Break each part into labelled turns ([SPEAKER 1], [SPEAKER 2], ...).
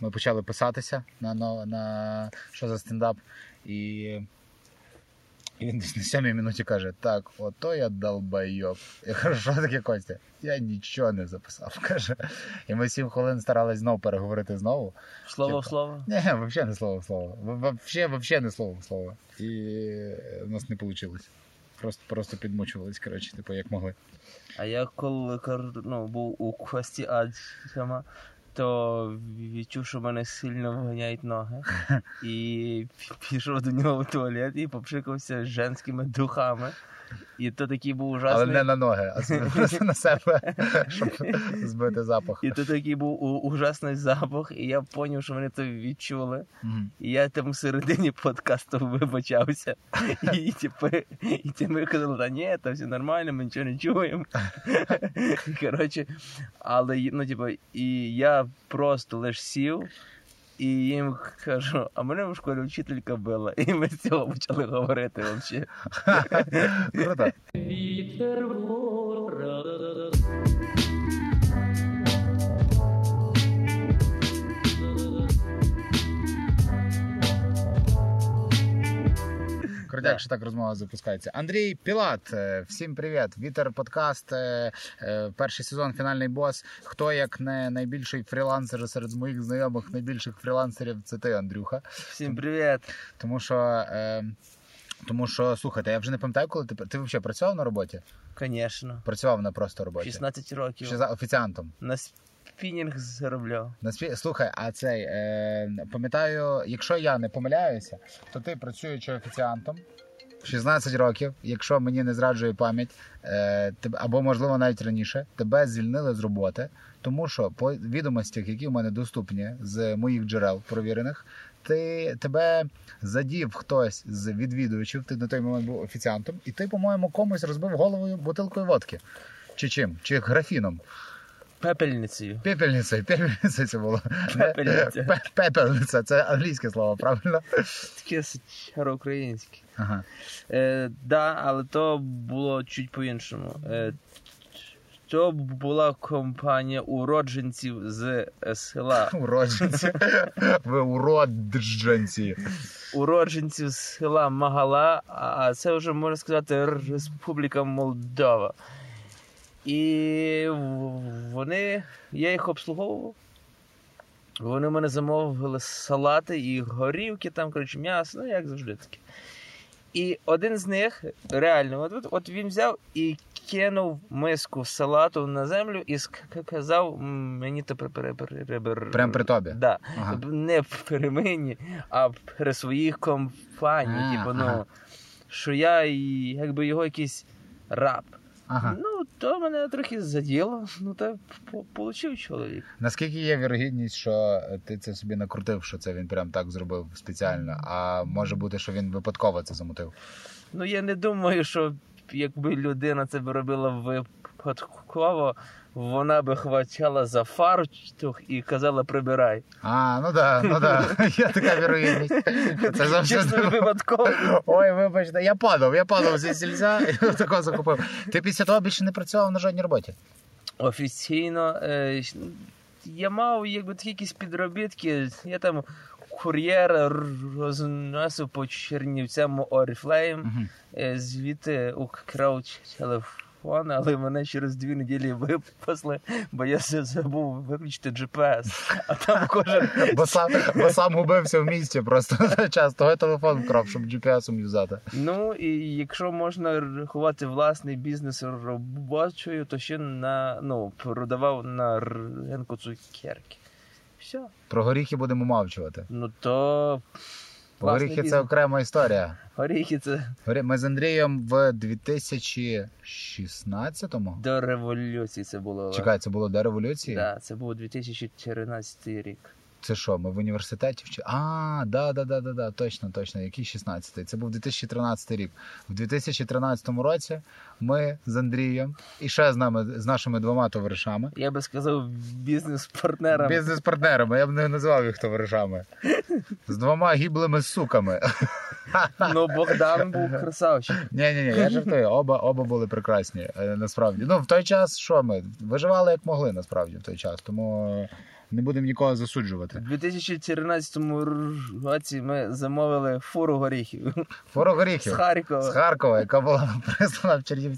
[SPEAKER 1] ми почали писатися на, на, на що за стендап. І, і він десь на сьомій минуті каже: Так, ото я долбайоб. Я кажу, що таке Костя? Я нічого не записав. каже. І ми сім хвилин старались знову переговорити знову.
[SPEAKER 2] Слово в слово.
[SPEAKER 1] Ні, взагалі не слово в слово. Вообще, вообще не слово в слово. І в нас не вийшло. Просто, просто підмучувались, коротше, типу, як могли.
[SPEAKER 2] А я коли ну, був у Кості Аджема, то відчув, що мене сильно виганяють ноги. І пішов до нього в туалет і попшикався з женськими духами. І то такий був ужасний.
[SPEAKER 1] Але не на ноги, а просто на себе, щоб збити запах.
[SPEAKER 2] І то такий був у- ужасний запах, і я зрозумів, що вони це відчули.
[SPEAKER 1] Мгм.
[SPEAKER 2] І я там в середині подкасту вибачався. І і ті ми казали, та ні, та все нормально, ми нічого не чуємо. Коротше, але ну, типу, і я просто лиш сів. І їм кажу, а мене в школі вчителька била, і ми з цього почали говорити взагалі.
[SPEAKER 1] Крутяк, що так розмова запускається. Андрій Пілат, е, всім привіт. Вітер подкаст, е, е, перший сезон, фінальний бос. Хто як не найбільший фрілансер серед моїх знайомих, найбільших фрілансерів, це ти, Андрюха.
[SPEAKER 2] Всім привіт.
[SPEAKER 1] Тому що, тому що, слухайте, я вже не пам'ятаю, коли ти ти взагалі працював на роботі?
[SPEAKER 2] Звісно.
[SPEAKER 1] Працював на просто роботі.
[SPEAKER 2] 16 років.
[SPEAKER 1] Ще за офіціантом.
[SPEAKER 2] На спінінг заробляв.
[SPEAKER 1] На сві... Слухай, а цей е... пам'ятаю, якщо я не помиляюся, то ти працюючи офіціантом 16 років, якщо мені не зраджує пам'ять, е... або можливо навіть раніше, тебе звільнили з роботи, тому що по відомостях, які в мене доступні з моїх джерел провірених, ти тебе задів хтось з відвідувачів, ти на той момент був офіціантом, і ти, по-моєму, комусь розбив головою бутилкою водки. Чи чим? Чи графіном?
[SPEAKER 2] Пепельницею.
[SPEAKER 1] Пепельниця, пепельниця це було.
[SPEAKER 2] Пепельниця.
[SPEAKER 1] Пе- Пепельниця, це англійське слово, правильно?
[SPEAKER 2] Таке староукраїнське.
[SPEAKER 1] Ага.
[SPEAKER 2] Е, да, але то було чуть по-іншому. Е, то була компанія уродженців з е, села.
[SPEAKER 1] Уродженці. Ви уродженці.
[SPEAKER 2] Уродженців з села Магала, а це вже можна сказати Республіка Молдова. І вони, я їх обслуговував. Вони в мене замовили салати і горівки, там, коротше, м'ясо, ну як завжди таке. І один з них реально, от, от, він взяв і кинув миску салату на землю і сказав мені то
[SPEAKER 1] Прям при тобі?
[SPEAKER 2] Да.
[SPEAKER 1] Ага.
[SPEAKER 2] Не при мені, а при своїх компаній. Типу, ну,
[SPEAKER 1] ага.
[SPEAKER 2] що я якби його якийсь раб.
[SPEAKER 1] Ага.
[SPEAKER 2] Ну, то мене трохи заділо. Ну, та по- получив чоловік.
[SPEAKER 1] Наскільки є вірогідність, що ти це собі накрутив, що це він прям так зробив спеціально, а може бути, що він випадково це замутив?
[SPEAKER 2] Ну, я не думаю, що якби людина це б робила випадково, вона би хвачала за фартух і казала прибирай.
[SPEAKER 1] А, ну да, ну да. Є така вірогідність. Це
[SPEAKER 2] Чесно,
[SPEAKER 1] завжди.
[SPEAKER 2] випадково.
[SPEAKER 1] Ой, вибачте, я падав, я падав зі сільця і такого закупив. Ти після того більше не працював на жодній роботі?
[SPEAKER 2] офіційно. Е, я мав якби такі якісь підробітки. Я там кур'єра розносив по Чернівцям Oriflame, е, звідти украв телефон, але мене через дві неділі випасли, бо я забув виключити GPS. А там кожен
[SPEAKER 1] Бо сам, бо сам губився в місті просто час. Того телефон вкрав, щоб GPS-ом юзати.
[SPEAKER 2] Ну і якщо можна рахувати власний бізнес робочою, то ще на ну продавав на ринку цукерки. Все.
[SPEAKER 1] Про горіхи будемо мовчувати.
[SPEAKER 2] Ну то
[SPEAKER 1] горіхи це окрема історія.
[SPEAKER 2] горіхи це
[SPEAKER 1] Ми з Андрієм в 2016-му.
[SPEAKER 2] до революції це було.
[SPEAKER 1] Чекай, це було до революції?
[SPEAKER 2] Да, це був 2014 рік.
[SPEAKER 1] Це що, ми в університеті вчили? А, да, да, да, да, да, точно, точно. Який 16-й? Це був 2013 рік. В 2013 році ми з Андрієм і ще з нами, з нашими двома товаришами.
[SPEAKER 2] Я би сказав бізнес-партнерам.
[SPEAKER 1] Бізнес-партнерами, я б не називав їх товаришами. З двома гіблими суками.
[SPEAKER 2] Ну Богдан був красавчик.
[SPEAKER 1] Ні, ні, ні, я жартую. Оба, оба були прекрасні. е, Насправді. Ну, в той час що ми? Виживали як могли, насправді, в той час. Тому Не будемо нікого засуджувати.
[SPEAKER 2] У
[SPEAKER 1] засуджувати.
[SPEAKER 2] 2014 році ми замовили фуру горіхів з
[SPEAKER 1] горіхів. З
[SPEAKER 2] Харкова.
[SPEAKER 1] Харкова, яка була прислана в Чернівці.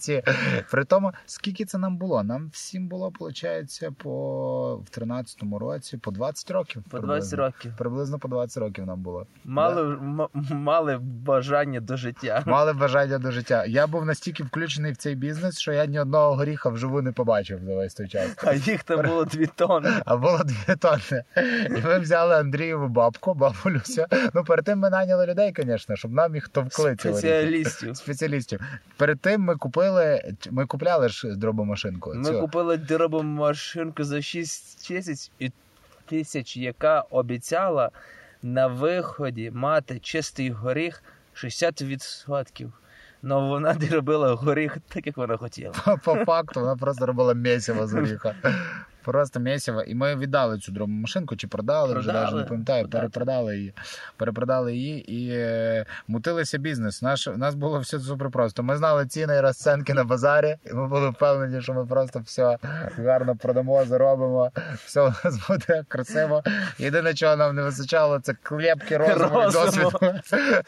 [SPEAKER 1] При тому, скільки це нам було? Нам всім було, виходить, по в 13-му році по 20 років.
[SPEAKER 2] По 20
[SPEAKER 1] приблизно.
[SPEAKER 2] років.
[SPEAKER 1] Приблизно по 20 років нам було.
[SPEAKER 2] Мали, м- мали бажання до життя.
[SPEAKER 1] Мали бажання до життя. Я був настільки включений в цей бізнес, що я ні одного горіха вживу не побачив за весь той час.
[SPEAKER 2] А їх там було дві тонни.
[SPEAKER 1] А було дві тонни. І ми взяли Андрієву бабку, бабу Люся. Ну, перед тим ми наняли людей, звісно, щоб нам їх товкли. ці.
[SPEAKER 2] Спеціалістів.
[SPEAKER 1] Спеціалістів. Перед тим ми купили, ми купляли ж дробомашинку.
[SPEAKER 2] Ми
[SPEAKER 1] цю.
[SPEAKER 2] купили дробомашинку за 6 тисяч і тисяч, яка обіцяла на виході мати чистий горіх 60%. Ну вона не робила горіх так, як вона хотіла.
[SPEAKER 1] По, по факту вона просто робила місяво з горіха. Просто місиво. І ми віддали цю дробомашинку, чи продали, вже
[SPEAKER 2] Продали.
[SPEAKER 1] навіть не пам'ятаю,
[SPEAKER 2] Продали.
[SPEAKER 1] перепродали її. Перепродали її і е, мутилися бізнес. Наш, у нас було все супер просто. Ми знали ціни і розценки на базарі, і ми були впевнені, що ми просто все гарно продамо, заробимо, все у нас буде красиво. Єдине, чого нам не вистачало, це клепки розуму і досвіду.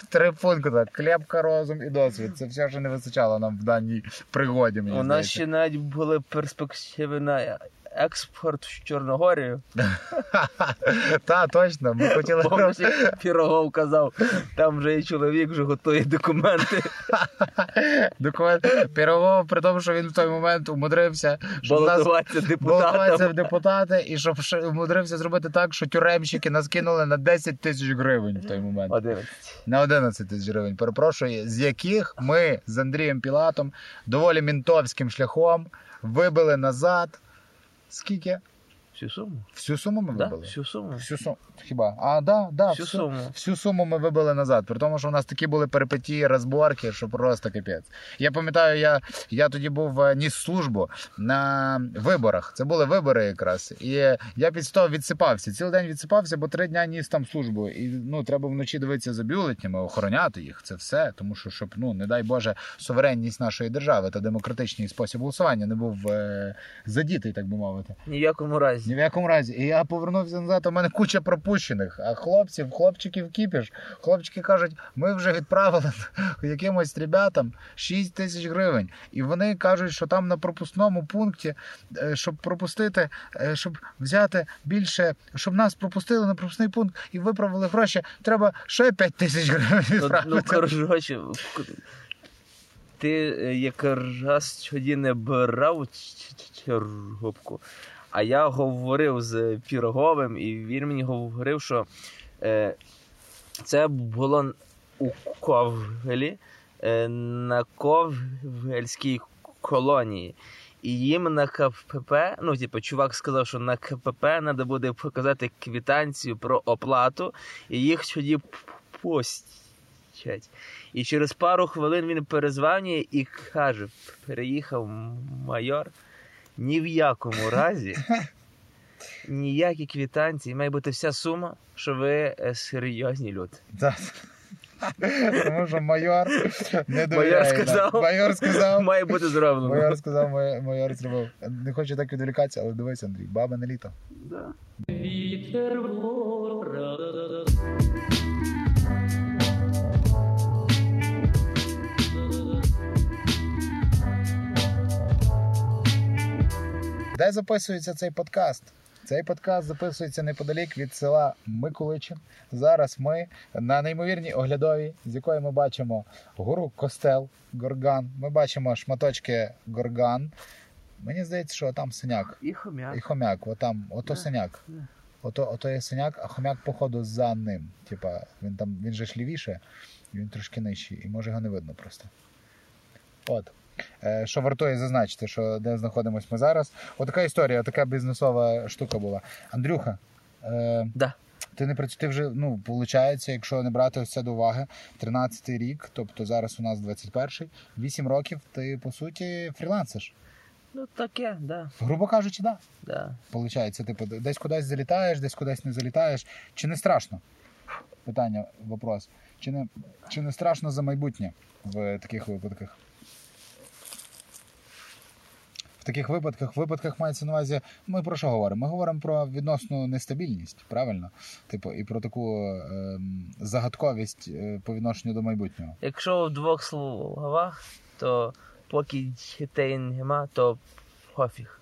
[SPEAKER 1] Три пункти. так. Клепка, розум і досвід. Це все, що не вистачало нам в даній пригоді. Мені
[SPEAKER 2] У нас ще навіть були перспективи на експорт в Чорногорію.
[SPEAKER 1] Та, точно. Ми хотіли
[SPEAKER 2] Пірогов казав, там вже і чоловік вже готує документи.
[SPEAKER 1] документ Пірогов, при тому, що він в той момент умудрився,
[SPEAKER 2] Балотуватися
[SPEAKER 1] в депутати, і щоб умудрився зробити так, що тюремщики нас кинули на 10 тисяч гривень в той момент.
[SPEAKER 2] 11.
[SPEAKER 1] На 11 тисяч гривень, перепрошую, з яких ми з Андрієм Пілатом доволі мінтовським шляхом вибили назад. Скільки?
[SPEAKER 2] Всю суму?
[SPEAKER 1] Всю суму ми
[SPEAKER 2] Да,
[SPEAKER 1] вибили?
[SPEAKER 2] всю суму.
[SPEAKER 1] Всю суму. Хіба? А, да, да,
[SPEAKER 2] Всю суму.
[SPEAKER 1] Всю суму ми вибили назад, при тому, що у нас такі були перипетії, розборки, що просто капець. Я пам'ятаю, я, я тоді був е, ніс службу на виборах. Це були вибори якраз. І я під того відсипався. Цілий день відсипався, бо три дня ніс там службу. І ну, треба вночі дивитися за бюлетнями, охороняти їх. Це все. Тому що, щоб, ну, не дай Боже, суверенність нашої держави та демократичний спосіб голосування не був е, задітий, так би мовити.
[SPEAKER 2] Ні в якому разі.
[SPEAKER 1] Ні в якому разі. І я повернувся назад, у мене куча пропущених. А хлопців, хлопчиків кіпіш. Хлопчики кажуть, ми вже відправили якимось ребятам 6 тисяч гривень. І вони кажуть, що там на пропускному пункті, е, щоб пропустити, е, щоб взяти більше, щоб нас пропустили на пропускний пункт і виправили гроші, треба ще 5 тисяч гривень
[SPEAKER 2] Ну,
[SPEAKER 1] відправити.
[SPEAKER 2] ну коротше, ти е, якраз тоді не брав ч- ч- черговку, а я говорив з Піроговим, і він мені говорив, що е, це було у Ковелі е, на Ковельській колонії. І їм на КПП, ну, типу, чувак сказав, що на КПП треба буде показати квитанцію про оплату, і їх тоді пустять. І через пару хвилин він перезванює і каже: переїхав майор. Ні в якому разі ніякі квитанції, має бути вся сума, що ви е, серйозні люди.
[SPEAKER 1] Так. Тому що майор не довіряє. нам.
[SPEAKER 2] сказав.
[SPEAKER 1] Майор сказав.
[SPEAKER 2] Має бути зроблено.
[SPEAKER 1] Майор сказав, майор, майор зробив. Не хочу так відволікатися, але дивись, Андрій, баба не літо.
[SPEAKER 2] Да.
[SPEAKER 1] Де записується цей подкаст? Цей подкаст записується неподалік від села Миколичин. Зараз ми на неймовірній оглядовій, з якої ми бачимо гору Костел Горган. Ми бачимо шматочки Горган. Мені здається, що там синяк.
[SPEAKER 2] І хомяк.
[SPEAKER 1] І хомяк, отам, ото синяк. Ото, ото є синяк, а хомяк, походу, за ним. Типа, він там він же ж лівіше, він трошки нижчий, і може його не видно просто. От. Е, що вартує зазначити, що де знаходимося ми зараз. Отака історія, така бізнесова штука була. Андрюха, е,
[SPEAKER 2] Да.
[SPEAKER 1] ти не працюєш, ти вже, ну, виходить, якщо не брати ось до уваги, 13-й рік, тобто зараз у нас 21-й, 8 років, ти по суті фрілансиш.
[SPEAKER 2] Ну таке, да.
[SPEAKER 1] Грубо кажучи. Да.
[SPEAKER 2] да.
[SPEAKER 1] Получається, типу, десь кудись залітаєш, десь кудись не залітаєш. Чи не страшно? Питання, вопрос. Чи не, чи не страшно за майбутнє в таких випадках? В таких випадках, в випадках мається на увазі. Ми про що говоримо? Ми говоримо про відносну нестабільність, правильно? Типу, і про таку ем, загадковість е, по відношенню до майбутнього.
[SPEAKER 2] Якщо в двох словах, то поки дітей нема, то пофіг.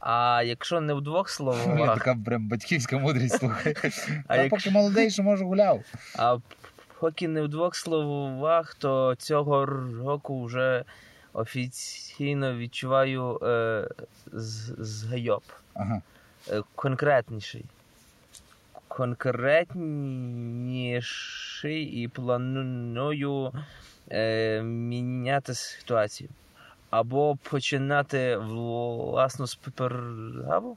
[SPEAKER 2] А якщо не в двох
[SPEAKER 1] Я
[SPEAKER 2] словах,
[SPEAKER 1] така прям батьківська мудрість слухай.
[SPEAKER 2] А якщо-
[SPEAKER 1] поки молодий, що може гуляв.
[SPEAKER 2] а поки не в двох словах, то цього року вже офіційно відчуваю е, з- згайоб.
[SPEAKER 1] Ага.
[SPEAKER 2] Е, конкретніший. Конкретніший і планую е, міняти ситуацію. Або починати власну справу,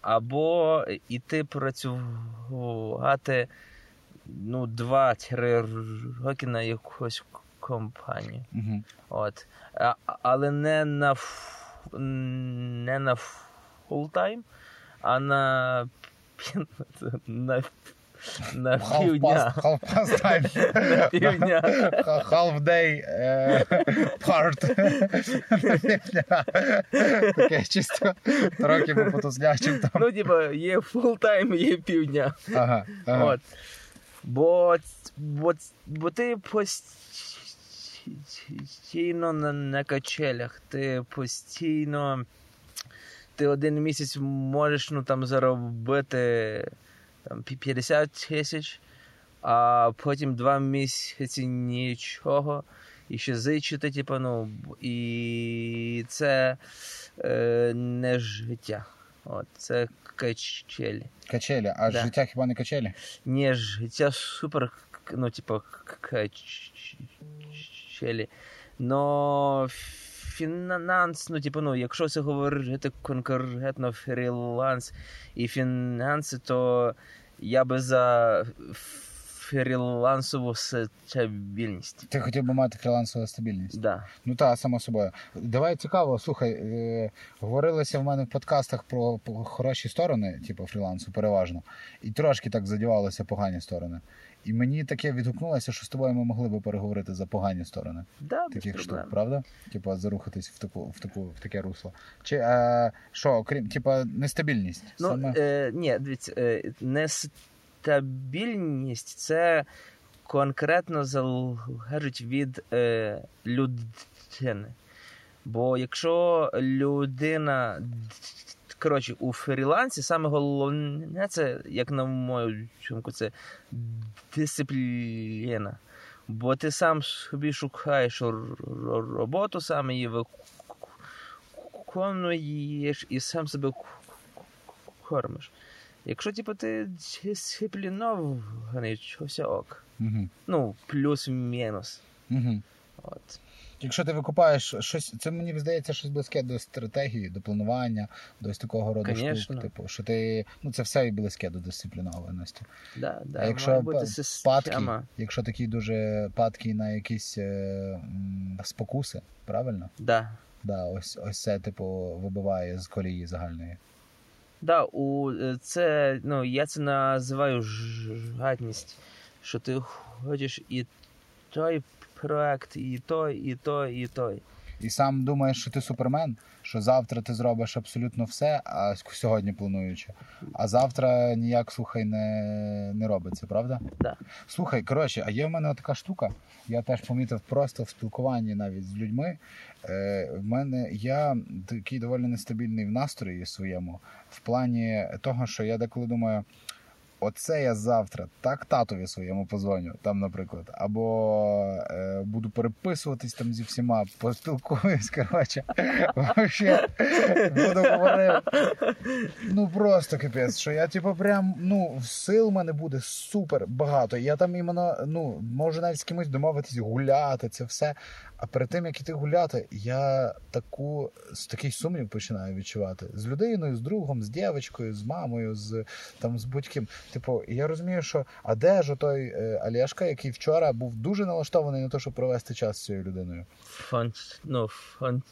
[SPEAKER 2] або іти працювати ну, 2-3 роки на якусь компанію.
[SPEAKER 1] Угу.
[SPEAKER 2] От. Але не на, не на full-time, а на, на, на півдня.
[SPEAKER 1] Half past time.
[SPEAKER 2] На півдня.
[SPEAKER 1] Half day е, part. Таке чисто трохи по потуслячим там.
[SPEAKER 2] Ну, типа, є full-time, є півдня.
[SPEAKER 1] Ага, ага.
[SPEAKER 2] От. Бо, бо, бо ти постійно на, на качелях, ти постійно. Ти один місяць можеш ну, там, заробити там, 50 тисяч, а потім два місяці нічого. І ще зичити, типу, ну, і це е, не життя. От, це качелі.
[SPEAKER 1] Качелі, а
[SPEAKER 2] Да.
[SPEAKER 1] життя хіба не качелі?
[SPEAKER 2] Ні, життя супер, ну, типа, к- качелі. Но фінанс, ну, типу, ну, якщо це говорити конкретно фріланс і фінанси, то я би за фрілансову стабільність.
[SPEAKER 1] Ти хотів би мати фрілансову стабільність?
[SPEAKER 2] Да.
[SPEAKER 1] Ну та само собою. Давай цікаво, слухай, е, говорилося в мене в подкастах про хороші сторони, типу фрілансу, переважно, і трошки так задівалися погані сторони. І мені таке відгукнулося, що з тобою ми могли би переговорити за погані сторони
[SPEAKER 2] Да,
[SPEAKER 1] таких штук,
[SPEAKER 2] проблем.
[SPEAKER 1] правда? Типу, зарухатись в таку в таку в таке русло. Чи е, що, окрім, типу, нестабільність?
[SPEAKER 2] Ну,
[SPEAKER 1] Саме...
[SPEAKER 2] е, ні, дивіться, е, нестабільність це конкретно залежить від е, людини. Бо якщо людина. Коротше, у фрілансі саме головне це, як на мою думку, це дисципліна. Бо ти сам собі шукаєш роботу, сам її виконуєш і сам себе кормиш. Якщо типу, ти дисциплінований, все ок.
[SPEAKER 1] Угу.
[SPEAKER 2] Ну, плюс-мінус.
[SPEAKER 1] Угу.
[SPEAKER 2] От.
[SPEAKER 1] Якщо ти викупаєш щось, це мені здається щось близьке до стратегії, до планування, до ось такого роду
[SPEAKER 2] Конечно.
[SPEAKER 1] штук. Типу, що ти ну це все і близьке до дисциплінованості.
[SPEAKER 2] Да, да,
[SPEAKER 1] а якщо
[SPEAKER 2] має бути
[SPEAKER 1] па- якщо такий дуже падкий на якісь е, м, спокуси, правильно?
[SPEAKER 2] Да.
[SPEAKER 1] Да, ось ось це типу вибиває з колії загальної.
[SPEAKER 2] Да, у е, це, ну, я це називаю жадність, що ти хочеш і той проект, і той, і той, і той.
[SPEAKER 1] І сам думаєш, що ти супермен, що завтра ти зробиш абсолютно все, а сьогодні плануючи. А завтра ніяк слухай не, не робиться, правда?
[SPEAKER 2] Да.
[SPEAKER 1] Слухай, коротше, а є в мене така штука. Я теж помітив просто в спілкуванні навіть з людьми. Е, в мене я такий доволі нестабільний в настрої своєму, в плані того, що я деколи думаю. Оце я завтра так татові своєму позвоню, там, наприклад, або е, буду переписуватись там зі всіма, поспілкуюсь, коротше. Вообще, буду говорити. Ну просто капець, що я, типу, прям, ну, сил в мене буде супер багато. Я там іменно, ну, можу навіть з кимось домовитись, гуляти, це все. А перед тим, як іти гуляти, я таку, такий сумнів починаю відчувати. З людиною, з другом, з дівчинкою, з мамою, з там з будь-ким. Типу, я розумію, що а де ж той е, Олешка, який вчора був дуже налаштований на те, щоб провести час з цією людиною.
[SPEAKER 2] Фан... Ну, фан...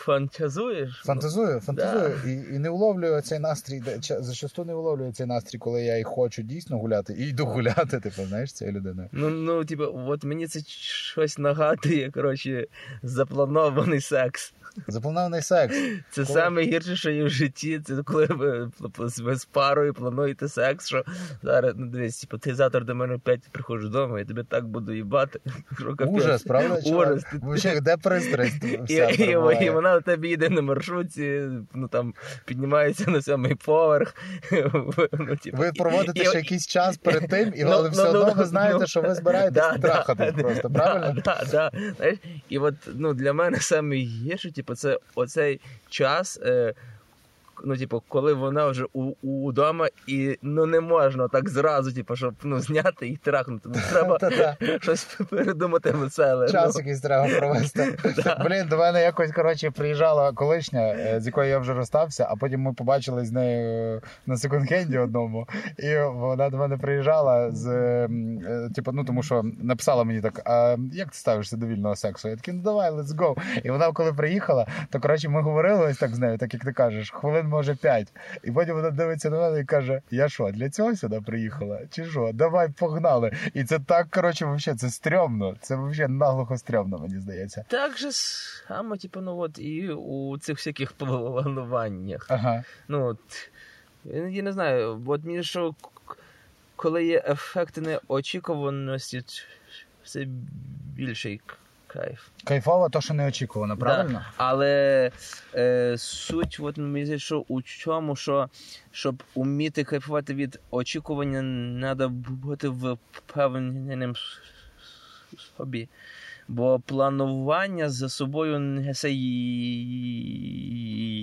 [SPEAKER 2] Фантазуєш?
[SPEAKER 1] Фантазую, фантазую і, і не уловлюю цей настрій, зачасту не уловлюю цей настрій, коли я і хочу дійсно гуляти, і йду гуляти, типу, знаєш, цією людиною.
[SPEAKER 2] Ну, ну, типу, от мені це щось нагадує, коротше, запланований секс.
[SPEAKER 1] Запланований секс.
[SPEAKER 2] Це
[SPEAKER 1] Коли-
[SPEAKER 2] саме гірше, що є в житті. Це коли ви, ви з парою плануєте секс, що зараз, ну дивись, типу, ти завтра до мене опять приходиш додому, я тебе так буду їбати.
[SPEAKER 1] Ужас, правда?
[SPEAKER 2] Ужас.
[SPEAKER 1] де пристрасть?
[SPEAKER 2] І, і, і вона у тебе їде на маршрутці, ну там піднімається на сьомий поверх. ну, типу,
[SPEAKER 1] Ви проводите
[SPEAKER 2] і-
[SPEAKER 1] ще
[SPEAKER 2] і-
[SPEAKER 1] якийсь час перед тим, і
[SPEAKER 2] Ну,
[SPEAKER 1] але
[SPEAKER 2] ну,
[SPEAKER 1] все
[SPEAKER 2] ну,
[SPEAKER 1] одно
[SPEAKER 2] ну,
[SPEAKER 1] ви знаєте,
[SPEAKER 2] ну,
[SPEAKER 1] що ви збираєтесь
[SPEAKER 2] Да,
[SPEAKER 1] трахати
[SPEAKER 2] да,
[SPEAKER 1] просто,
[SPEAKER 2] да,
[SPEAKER 1] правильно?
[SPEAKER 2] Да, да, Знаєш, і от ну, для мене саме гірше, типу, це оцей час. Е, Ну, типу, коли вона вже у, у дома, і ну не можна так зразу, типу, щоб ну, зняти і трахнути. Ну, треба щось передумати веселе.
[SPEAKER 1] Час
[SPEAKER 2] ну.
[SPEAKER 1] якийсь треба провести. Блін, до мене якось коротше приїжджала колишня, е, з якою я вже розстався, а потім ми побачили з нею е, на секонд-хенді одному. І вона до мене приїжджала з е, типу, ну тому що написала мені так: а як ти ставишся до вільного сексу? Я такий, ну давай, let's go. І вона, коли приїхала, то коротше ми говорили ось так з нею, так як ти кажеш, хвилин може п'ять. І потім вона дивиться на мене і каже: Я що, для цього сюди приїхала? Чи що? Давай погнали. І це так, коротше, вообще, це стрьомно. Це взагалі наглухо стрьомно, мені здається.
[SPEAKER 2] Так же само, типу, ну от і у цих всяких плануваннях.
[SPEAKER 1] Ага.
[SPEAKER 2] Ну, от, я не знаю, от мені що, коли є ефекти неочікуваності, це більший кайф.
[SPEAKER 1] Кайфово, то, що неочікувано, правильно?
[SPEAKER 2] Да. Але е, суть, от мені здається, що у чому, що щоб уміти кайфувати від очікування, треба бути впевненим собі. Бо планування за собою несе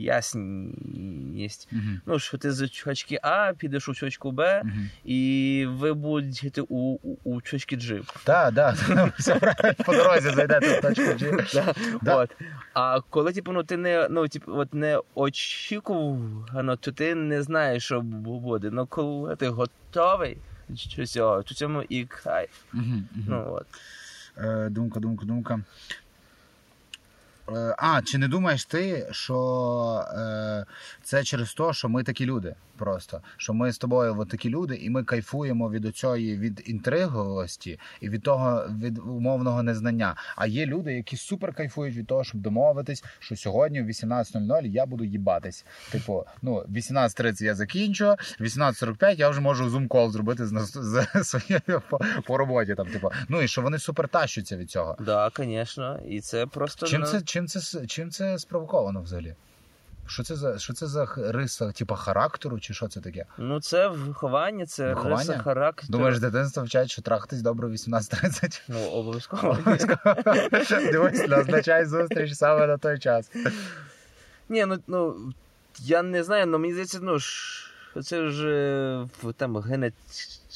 [SPEAKER 2] ясність.
[SPEAKER 1] Угу.
[SPEAKER 2] Ну, що ти з точки А підеш у точку Б,
[SPEAKER 1] Угу.
[SPEAKER 2] і ви будете у, у, у точці G.
[SPEAKER 1] Так, так, правильно. По дорозі зайдете в точку G.
[SPEAKER 2] Да.
[SPEAKER 1] Да.
[SPEAKER 2] От. А коли типу, ну, ти не, ну, типу, от не очікувано, то ти не знаєш, що буде. Ну, коли ти готовий то цьому і кайф.
[SPEAKER 1] Угу.
[SPEAKER 2] Ну, от.
[SPEAKER 1] Е, думка, думка, думка. Е, А, чи не думаєш ти, що е, це через те, що ми такі люди просто? Що ми з тобою от такі люди, і ми кайфуємо від оцієї від інтриговості і від того від умовного незнання. А є люди, які супер кайфують від того, щоб домовитись, що сьогодні в 18.00 я буду їбатись. Типу, ну, 18.30 я закінчу, 18.45 я вже можу зум-кол зробити з, нас- з своєю по, по роботі. Там, типу. Ну і що вони супер тащаться від цього.
[SPEAKER 2] Да, звісно. І це просто.
[SPEAKER 1] Чим це, чим це, чим це спровоковано взагалі? Що це за що це за риса, типу характеру, чи що це таке?
[SPEAKER 2] Ну, це виховання, це
[SPEAKER 1] Виховання?
[SPEAKER 2] риса характеру.
[SPEAKER 1] Думаєш, дитинство вчать, що трахатись добре в 18.30?
[SPEAKER 2] Ну, обов'язково.
[SPEAKER 1] Дивись, назначай зустріч саме на той час.
[SPEAKER 2] Ні, ну, ну я не знаю, але мені здається, ну ж, це вже в там генетично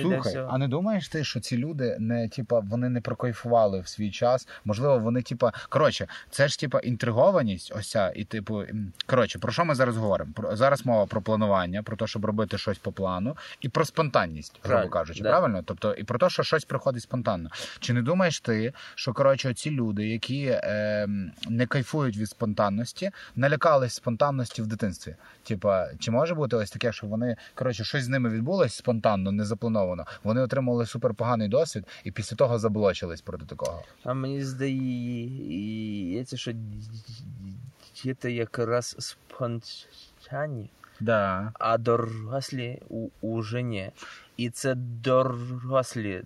[SPEAKER 2] йде
[SPEAKER 1] Слухай,
[SPEAKER 2] все.
[SPEAKER 1] а не думаєш ти, що ці люди не типа вони не прокайфували в свій час? Можливо, вони типа коротше, це ж типа інтригованість, ось ця, і типу, коротше, про що ми зараз говоримо? Про зараз мова про планування, про те, щоб робити щось по плану, і про спонтанність, грубо
[SPEAKER 2] Правильно,
[SPEAKER 1] кажучи,
[SPEAKER 2] да.
[SPEAKER 1] правильно? Тобто, і про те, що щось приходить спонтанно. Чи не думаєш ти, що коротше, ці люди, які е, не кайфують від спонтанності, налякались спонтанності в дитинстві? Типа, чи може бути ось таке, що вони коротше щось з ними відбулось спонтанно, не заплановано. Вони отримали суперпоганий досвід і після того заблочились проти такого.
[SPEAKER 2] А мені здається, що діти якраз спонтанні,
[SPEAKER 1] Да.
[SPEAKER 2] а дорослі уже ні. І це дорослі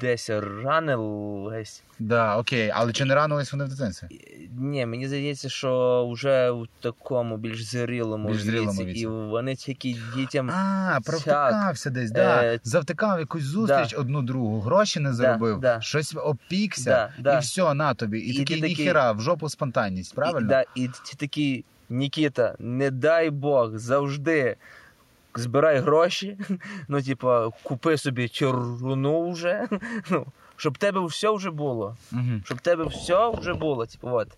[SPEAKER 2] десь ранились.
[SPEAKER 1] Да, окей, але чи не ранились вони в дитинстві?
[SPEAKER 2] Ні, мені здається, що вже у такому більш зрілому,
[SPEAKER 1] Більш зрілому
[SPEAKER 2] віці, і вони тільки дітям
[SPEAKER 1] А, провтикався десь, да.
[SPEAKER 2] Е,
[SPEAKER 1] Завтикав якусь зустріч одну другу, гроші не заробив,
[SPEAKER 2] да.
[SPEAKER 1] щось опікся,
[SPEAKER 2] Да, да.
[SPEAKER 1] і все, на тобі. І,
[SPEAKER 2] І
[SPEAKER 1] такий ніхіра, в жопу спонтанність, правильно?
[SPEAKER 2] І, да, і ти такий, Нікіта, не дай Бог, завжди збирай гроші. Ну, типа, купи собі чоруну вже. Ну, щоб тебе все вже було. Щоб тебе все вже було. Типу, от.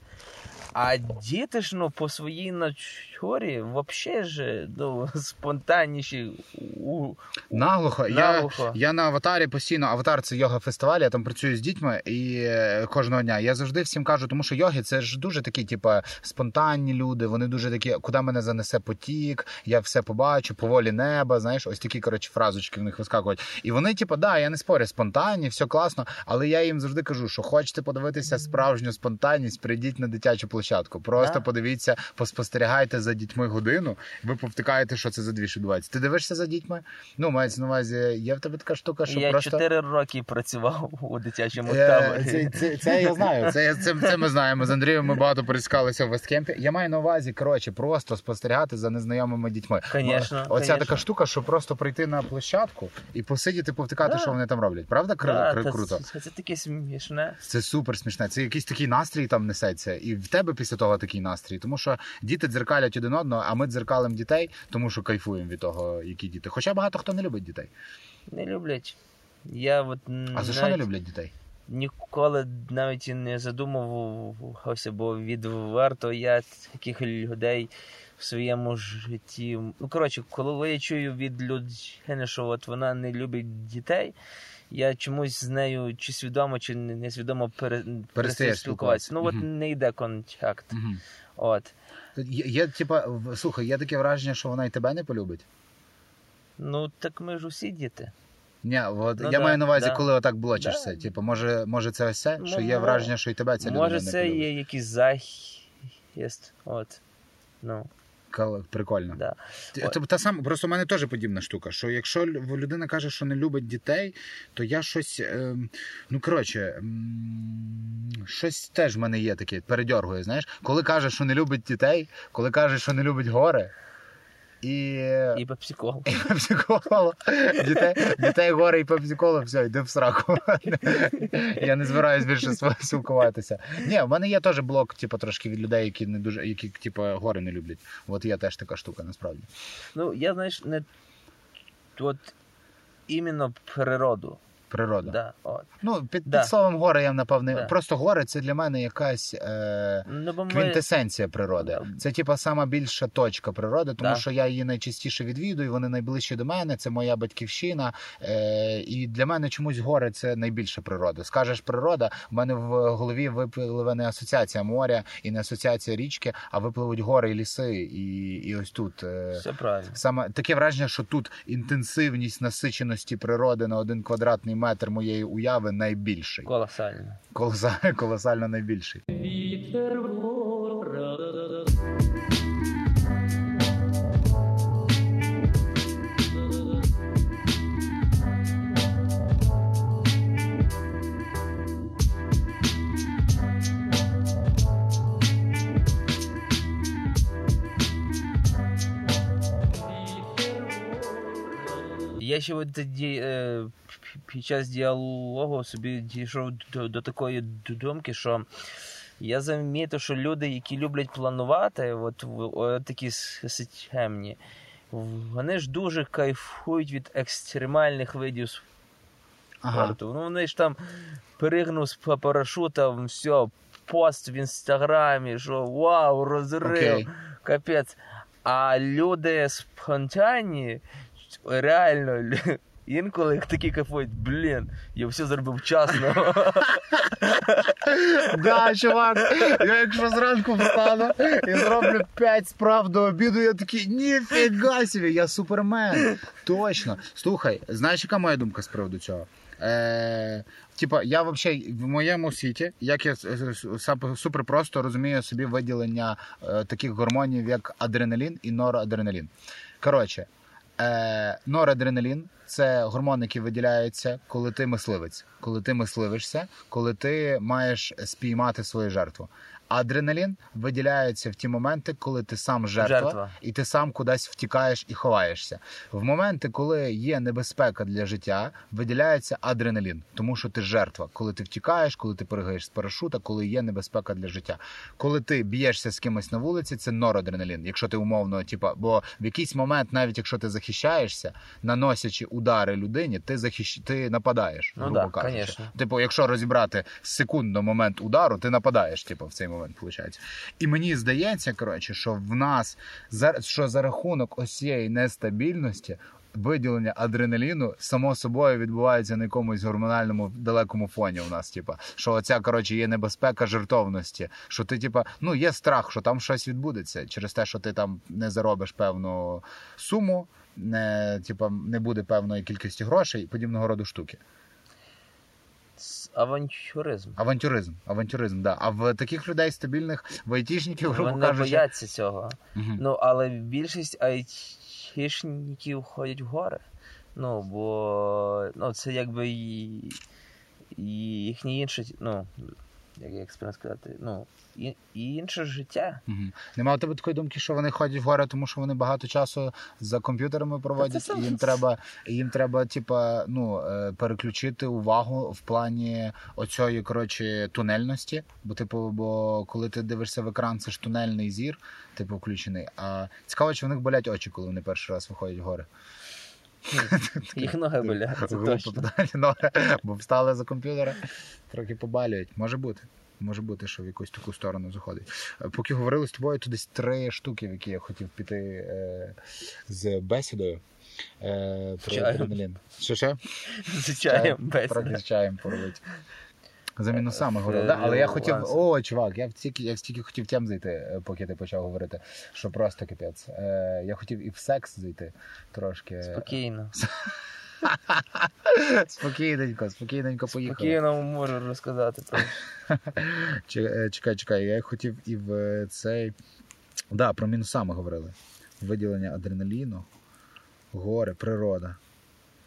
[SPEAKER 2] А діти ж ну по своїй натурі взагалі ж ну, спонтанніші. У...
[SPEAKER 1] Наглухо.
[SPEAKER 2] Наглухо.
[SPEAKER 1] Я, я на аватарі постійно. Аватар це йога фестиваль. Я там працюю з дітьми і е, кожного дня. Я завжди всім кажу, тому що йоги це ж дуже такі, типа, спонтанні люди. Вони дуже такі, куди мене занесе потік, я все побачу, поволі неба. Знаєш, ось такі коротше фразочки в них вискакують. І вони, типу, да, я не спорю, спонтанні, все класно. Але я їм завжди кажу, що хочете подивитися справжню спонтанність, прийдіть на дитячу площадку. Просто
[SPEAKER 2] Да.
[SPEAKER 1] подивіться, поспостерігайте за дітьми годину. Ви повтикаєте, що це за дві відбувається. Ти дивишся за дітьми? Ну, мається на увазі, є в тебе така штука, що
[SPEAKER 2] Я
[SPEAKER 1] просто.
[SPEAKER 2] 4 роки працював у дитячому
[SPEAKER 1] Е,
[SPEAKER 2] таборі.
[SPEAKER 1] Це, це, це я знаю. Це, це, це ми знаємо. З Андрієм ми багато пересікалися в Весткемпі. Я маю на увазі, коротше, просто спостерігати за незнайомими дітьми.
[SPEAKER 2] Конечно,
[SPEAKER 1] Оця
[SPEAKER 2] конечно.
[SPEAKER 1] така штука, що просто прийти на площадку і посидіти, повтикати,
[SPEAKER 2] Да.
[SPEAKER 1] що вони там роблять. Правда, Кри-
[SPEAKER 2] Да,
[SPEAKER 1] круто?
[SPEAKER 2] Це, це таке смішне.
[SPEAKER 1] Це супер смішне. Це якийсь такий настрій там несеться, і в тебе після того такий настрій. Тому що діти дзеркалять один одного, а ми дзеркалимо дітей, тому що кайфуємо від того, які діти. Хоча багато хто не любить дітей.
[SPEAKER 2] Не люблять. Я от
[SPEAKER 1] А за що не люблять дітей?
[SPEAKER 2] ніколи навіть і не задумувався, бо відверто я таких людей в своєму житті. Ну, коротше, коли я чую від людини, що от вона не любить дітей, я чомусь з нею чи свідомо, чи несвідомо пере... перестаю спілкуватися. Ну, от
[SPEAKER 1] Мгм.
[SPEAKER 2] не йде контакт.
[SPEAKER 1] Угу.
[SPEAKER 2] От.
[SPEAKER 1] Є, є, типа, слухай, є таке враження, що вона і тебе не полюбить.
[SPEAKER 2] Ну, так ми ж усі діти.
[SPEAKER 1] Ні, от
[SPEAKER 2] Ну
[SPEAKER 1] я
[SPEAKER 2] да,
[SPEAKER 1] маю на увазі,
[SPEAKER 2] да.
[SPEAKER 1] коли отак блочишся.
[SPEAKER 2] Да.
[SPEAKER 1] Типу, може, може це ось це, що
[SPEAKER 2] Ну,
[SPEAKER 1] є враження, що і тебе ця людина
[SPEAKER 2] Може,
[SPEAKER 1] не
[SPEAKER 2] це
[SPEAKER 1] полюбить.
[SPEAKER 2] є якийсь захист. От. Ну,
[SPEAKER 1] Прикольно.
[SPEAKER 2] да. Це
[SPEAKER 1] Тобто та сама, просто у мене теж подібна штука. Що якщо людина каже, що не любить дітей, то я щось. ем, ну коротше, щось теж в мене є таке, передьоргує. Знаєш, коли каже, що не любить дітей, коли каже, що не любить гори. І,
[SPEAKER 2] І пепсикол.
[SPEAKER 1] і пепсиколу. Дітей, дітей гори і пепсиколу, все, йди в сраку. Я не збираюсь більше спілкуватися. Ні, в мене є теж блок, типу, трошки від людей, які не дуже, які, типу, гори не люблять. От є теж така штука, насправді.
[SPEAKER 2] Ну, я, знаєш, не от іменно природу.
[SPEAKER 1] Природа.
[SPEAKER 2] Да, от.
[SPEAKER 1] Ну, під,
[SPEAKER 2] Да.
[SPEAKER 1] під словом гори я напевне.
[SPEAKER 2] Да.
[SPEAKER 1] Просто гори це для мене якась е,
[SPEAKER 2] Ну, бо ми...
[SPEAKER 1] квінтесенція природи.
[SPEAKER 2] Да.
[SPEAKER 1] Це типа сама більша точка природи, тому
[SPEAKER 2] Да.
[SPEAKER 1] що я її найчастіше відвідую, вони найближчі до мене, це моя батьківщина. Е, і для мене чомусь гори це найбільша природа. Скажеш природа, в мене в голові випливе не асоціація моря і не асоціація річки, а випливуть гори і ліси. І, і ось тут. Е,
[SPEAKER 2] Все правильно.
[SPEAKER 1] Саме таке враження, що тут інтенсивність насиченості природи на один квадратний метр моєї уяви найбільший.
[SPEAKER 2] Колосально.
[SPEAKER 1] Колосально, колосально найбільший.
[SPEAKER 2] Я ще от тоді е, під час діалогу собі дійшов до, до такої думки, що я замітив, що люди, які люблять планувати, от, от такі системні, вони ж дуже кайфують від екстремальних видів
[SPEAKER 1] Ага.
[SPEAKER 2] Ну вони ж там перегнув з па- парашутом, все, пост в інстаграмі, що вау, розрив,
[SPEAKER 1] Окей.
[SPEAKER 2] капець. А люди спонтанні, реально, інколи такі кайфують, блін, я все зробив вчасно.
[SPEAKER 1] Да, чувак, я якщо зранку встану і зроблю 5 справ до обіду, я такий, ніфіга собі, я супермен. Точно. Слухай, знаєш, яка моя думка з приводу цього? Е, типа, я взагалі в моєму світі, як я супер просто розумію собі виділення е, таких гормонів, як адреналін і норадреналін. Коротше, е, норадреналін це гормон, який виділяється, коли ти мисливець, коли ти мисливишся, коли ти маєш спіймати свою жертву. Адреналін виділяється в ті моменти, коли ти сам жертва,
[SPEAKER 2] Жертва.
[SPEAKER 1] і ти сам кудись втікаєш і ховаєшся. В моменти, коли є небезпека для життя, виділяється адреналін, тому що ти жертва. Коли ти втікаєш, коли ти перегаєш з парашута, коли є небезпека для життя. Коли ти б'єшся з кимось на вулиці, це норадреналін. Якщо ти умовно, типа, бо в якийсь момент, навіть якщо ти захищаєшся, наносячи удари людині, ти захищ... ти нападаєш.
[SPEAKER 2] Ну
[SPEAKER 1] грубо
[SPEAKER 2] да,
[SPEAKER 1] кажучи.
[SPEAKER 2] конечно.
[SPEAKER 1] Типу, якщо розібрати секундно момент удару, ти нападаєш, типу, в цей момент. Новин, виходить. І мені здається, коротше, що в нас що за рахунок ось нестабільності. Виділення адреналіну само собою відбувається на якомусь гормональному далекому фоні. У нас, типа, що оця коротше є небезпека жертовності. Що ти, типа, ну є страх, що там щось відбудеться через те, що ти там не заробиш певну суму, не типа не буде певної кількості грошей і подібного роду штуки.
[SPEAKER 2] Авантюризм.
[SPEAKER 1] Авантюризм, авантюризм, да. А в таких людей стабільних в айтішників, грубо
[SPEAKER 2] Вони
[SPEAKER 1] кажучи,
[SPEAKER 2] бояться цього.
[SPEAKER 1] Угу.
[SPEAKER 2] Ну, але більшість айтішників ходять в гори. Ну, бо ну, це якби і, і їхнє інше, ну, як, правильно сказати, ну, і, і інше життя.
[SPEAKER 1] Мгм. Нема у тебе такої думки, що вони ходять в гори, тому що вони багато часу за комп'ютерами проводять,
[SPEAKER 2] це
[SPEAKER 1] і їм треба, їм треба, типа, ну, е, переключити увагу в плані оцієї, коротше, тунельності. Бо, типу, бо коли ти дивишся в екран, це ж тунельний зір, типу, включений. А цікаво, чи в них болять очі, коли вони перший раз виходять в гори.
[SPEAKER 2] Їх ноги болять, це точно.
[SPEAKER 1] ну, бо встали за комп'ютера, трохи побалюють. Може бути. Може бути, що в якусь таку сторону заходить. Е, Поки говорили з тобою, то десь три штуки, в які я хотів піти е, з бесідою. Е, про адреналін. Що ще?
[SPEAKER 2] З чаєм
[SPEAKER 1] Трохи з чаєм поробити. За мінусами
[SPEAKER 2] Е,
[SPEAKER 1] говорив. Да? Але я
[SPEAKER 2] е,
[SPEAKER 1] хотів. О, чувак, я стільки, я стільки хотів тем зайти, е, поки ти почав говорити, що просто капець. Е, я хотів і в секс зайти трошки.
[SPEAKER 2] Спокійно.
[SPEAKER 1] Спокійненько, спокійненько поїхали.
[SPEAKER 2] Спокійно можу розказати
[SPEAKER 1] е, Чекай, чекай, я хотів і в е, цей. Да, про мінусами говорили. Виділення адреналіну, гори, природа.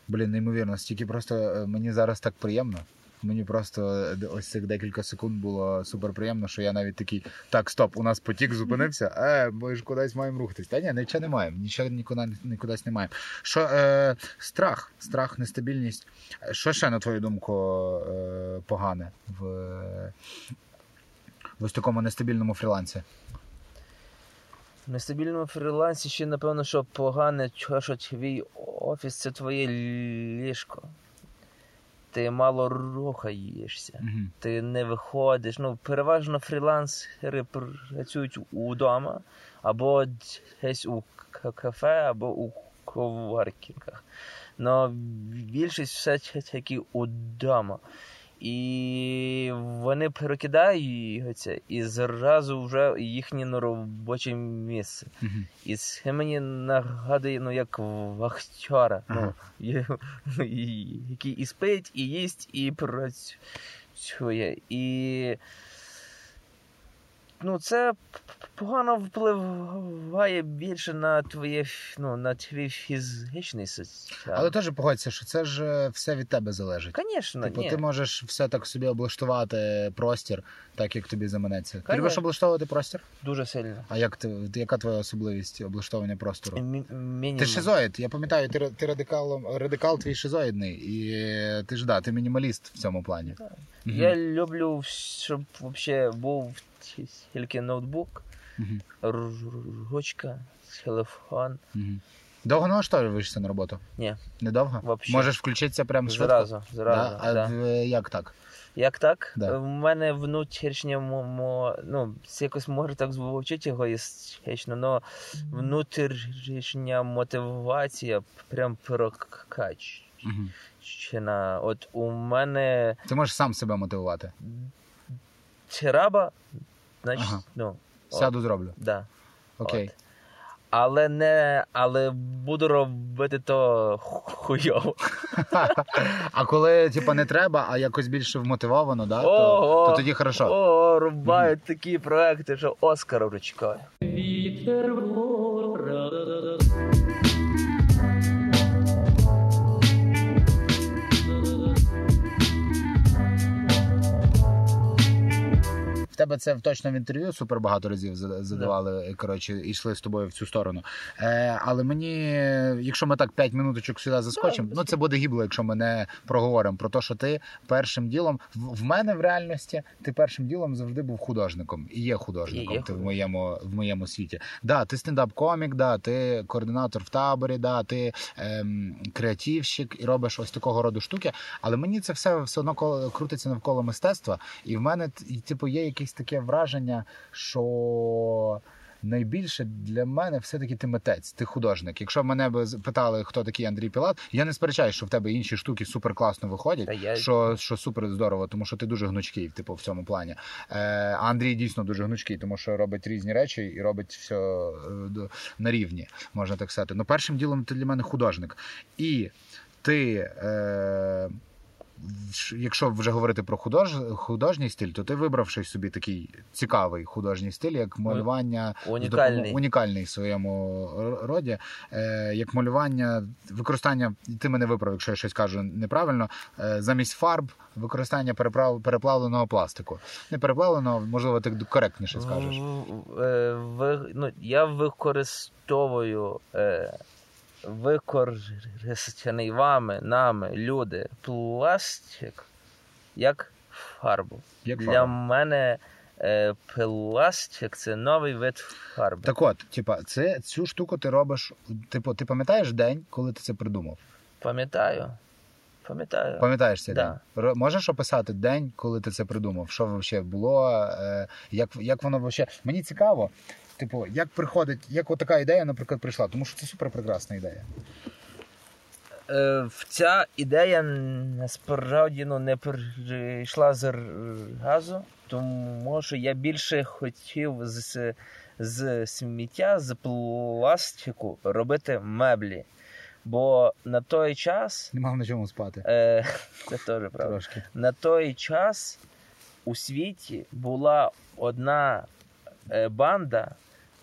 [SPEAKER 1] Блін, неймовірно, стільки просто е, мені зараз так приємно. Мені просто е, ось цих декілька секунд було супер приємно, що я навіть такий, так, стоп, у нас потік зупинився, е, ми ж кудись маємо рухатись. Та ні, нічого не маємо, нічого нікуди, нікудись не маємо. Що е, страх, страх, нестабільність. Що ще, на твою думку, е, погане в, в ось такому нестабільному фрілансі?
[SPEAKER 2] В нестабільному фрілансі ще, напевно, що погане, що твій офіс це твоє ліжко. Ти мало рухаєшся,
[SPEAKER 1] Угу.
[SPEAKER 2] ти не виходиш. Ну, переважно фрілансери працюють удома, або десь у кафе, або у коворкінгах. Но більшість все таки удома. І вони перекидаються і зразу вже їхнє на робоче місце.
[SPEAKER 1] Угу.
[SPEAKER 2] І це мені нагадує, ну, як вахтера,
[SPEAKER 1] Ага.
[SPEAKER 2] ну, який і спить, і їсть, і працює. І ну, це погано впливає більше на твоє ну, на твій фізичний стан.
[SPEAKER 1] Але теж погодься, що це ж е, все від тебе залежить.
[SPEAKER 2] Звісно,
[SPEAKER 1] Типу,
[SPEAKER 2] ні.
[SPEAKER 1] ти можеш все так собі облаштувати простір, так як тобі заманеться. Ти любиш облаштовувати простір?
[SPEAKER 2] Дуже сильно.
[SPEAKER 1] А як ти яка твоя особливість облаштовування простору?
[SPEAKER 2] Мі- мінімум.
[SPEAKER 1] Ти шизоїд, я пам'ятаю, ти, ти радикал, радикал твій шизоїдний, і ти ж да, ти мінімаліст в цьому плані. Мгм.
[SPEAKER 2] Я люблю, щоб взагалі був тільки ноутбук, ручка, телефон.
[SPEAKER 1] Довго налаштовуєшся на роботу?
[SPEAKER 2] Ні.
[SPEAKER 1] Недовго?
[SPEAKER 2] Вообще.
[SPEAKER 1] Можеш включитися прямо швидко?
[SPEAKER 2] Зразу, зразу.
[SPEAKER 1] Да? А
[SPEAKER 2] да.
[SPEAKER 1] в- як так?
[SPEAKER 2] Як так?
[SPEAKER 1] Да.
[SPEAKER 2] В мене мо- ну, якось може так звучить егоїстично, але внутрішня мотивація прям прокачена.
[SPEAKER 1] Мгм.
[SPEAKER 2] От у мене
[SPEAKER 1] Ти можеш сам себе мотивувати.
[SPEAKER 2] треба, значить,
[SPEAKER 1] Ага.
[SPEAKER 2] ну, от,
[SPEAKER 1] Сяду зроблю.
[SPEAKER 2] да.
[SPEAKER 1] Окей.
[SPEAKER 2] От. Але не, але буду робити то хуйово.
[SPEAKER 1] А коли типа не треба, а якось більше вмотивовано, да, то,
[SPEAKER 2] Ого.
[SPEAKER 1] то тоді хорошо.
[SPEAKER 2] О, рубають такі проекти, що Оскар вже чекає.
[SPEAKER 3] Вітер
[SPEAKER 1] тебе це точно в інтерв'ю супер багато разів зада- задавали, коротше, і йшли з тобою в цю сторону. Е, але мені, якщо ми так 5 минуточок сюди заскочимо, ну це буде гібло, якщо ми не проговоримо про те, що ти першим ділом в, в мене в реальності ти першим ділом завжди був художником і є художником.
[SPEAKER 2] І є
[SPEAKER 1] ти в моєму в моєму світі. Да, ти стендап-комік, да, ти координатор в таборі, да, ти ем, креативщик і робиш ось такого роду штуки. Але мені це все все одно крутиться навколо мистецтва, і в мене типу є якийсь таке враження, що. Найбільше для мене все-таки ти митець, ти художник. Якщо мене з- питали, хто такий Андрій Пілат, я не сперечаю, що в тебе інші штуки супер класно виходять,
[SPEAKER 2] я-
[SPEAKER 1] що, що супер здорово, тому що ти дуже гнучкий, типу, в цьому плані. Е, а Андрій дійсно дуже гнучкий, тому що робить різні речі і робить все на рівні, можна так сказати. Ну, першим ділом ти для мене художник. І ти. Е, Якщо вже говорити про худож... художній стиль, то ти вибрав щось собі такий цікавий художній стиль, як малювання
[SPEAKER 2] Унікальний.
[SPEAKER 1] допомо- унікальний в своєму роді, е, як малювання, використання, ти мене виправ, якщо я щось кажу неправильно, е, замість фарб, використання переправ... переплавленого пластику. Не переплавленого, можливо, ти коректніше скажеш.
[SPEAKER 2] В- е, ви- ну, я використовую е, використаний вами, нами, люди, пластик як фарбу.
[SPEAKER 1] Як
[SPEAKER 2] Для
[SPEAKER 1] фарба.
[SPEAKER 2] мене е, пластик це новий вид фарби.
[SPEAKER 1] Так от, типа, це цю штуку ти робиш. Типу, ти пам'ятаєш день, коли ти це придумав?
[SPEAKER 2] Пам'ятаю. Пам'ятаю.
[SPEAKER 1] Пам'ятаєш цей
[SPEAKER 2] Да.
[SPEAKER 1] день? Можеш описати день, коли ти це придумав? Що взагалі було? Е, як, як воно взагалі? Мені цікаво. Типу, як приходить, як от така ідея, наприклад, прийшла, тому що це супер прекрасна ідея.
[SPEAKER 2] Е, ця ідея насправді ну, не прийшла з газу, тому що я більше хотів з, з сміття, з пластику робити меблі. Бо на той час,
[SPEAKER 1] Не мав на чому спати.
[SPEAKER 2] е, це теж правда.
[SPEAKER 1] Трошки.
[SPEAKER 2] На той час у світі була одна е, банда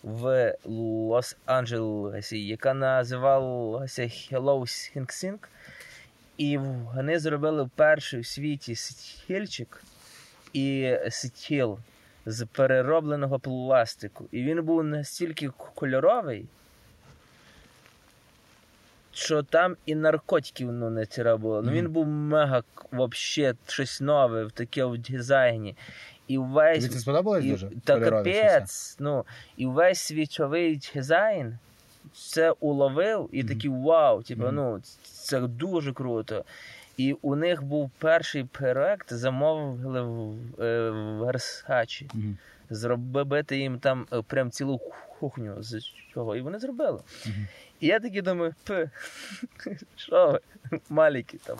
[SPEAKER 2] в Лос-Анджелесі, яка називалася Hello Sing Sing. І вони зробили перший у світі стільчик і стіл з переробленого пластику. І він був настільки кольоровий, що там і наркотиків ну, не треба було. Ну він був мега вообще щось нове, в таке в дизайні. І весь
[SPEAKER 1] Тобі це сподобалось
[SPEAKER 2] і,
[SPEAKER 1] дуже?
[SPEAKER 2] та капець. Ну, і весь свічовий дизайн це уловив і такий вау, типу,
[SPEAKER 1] Мгм.
[SPEAKER 2] ну, це дуже круто. І у них був перший проект, замовили в, е, в Версачі.
[SPEAKER 1] Мгм.
[SPEAKER 2] Зробити їм там е, прям цілу кухню з чого. І вони зробили.
[SPEAKER 1] Мгм.
[SPEAKER 2] І я такий думаю, пи, що ви, маліки там.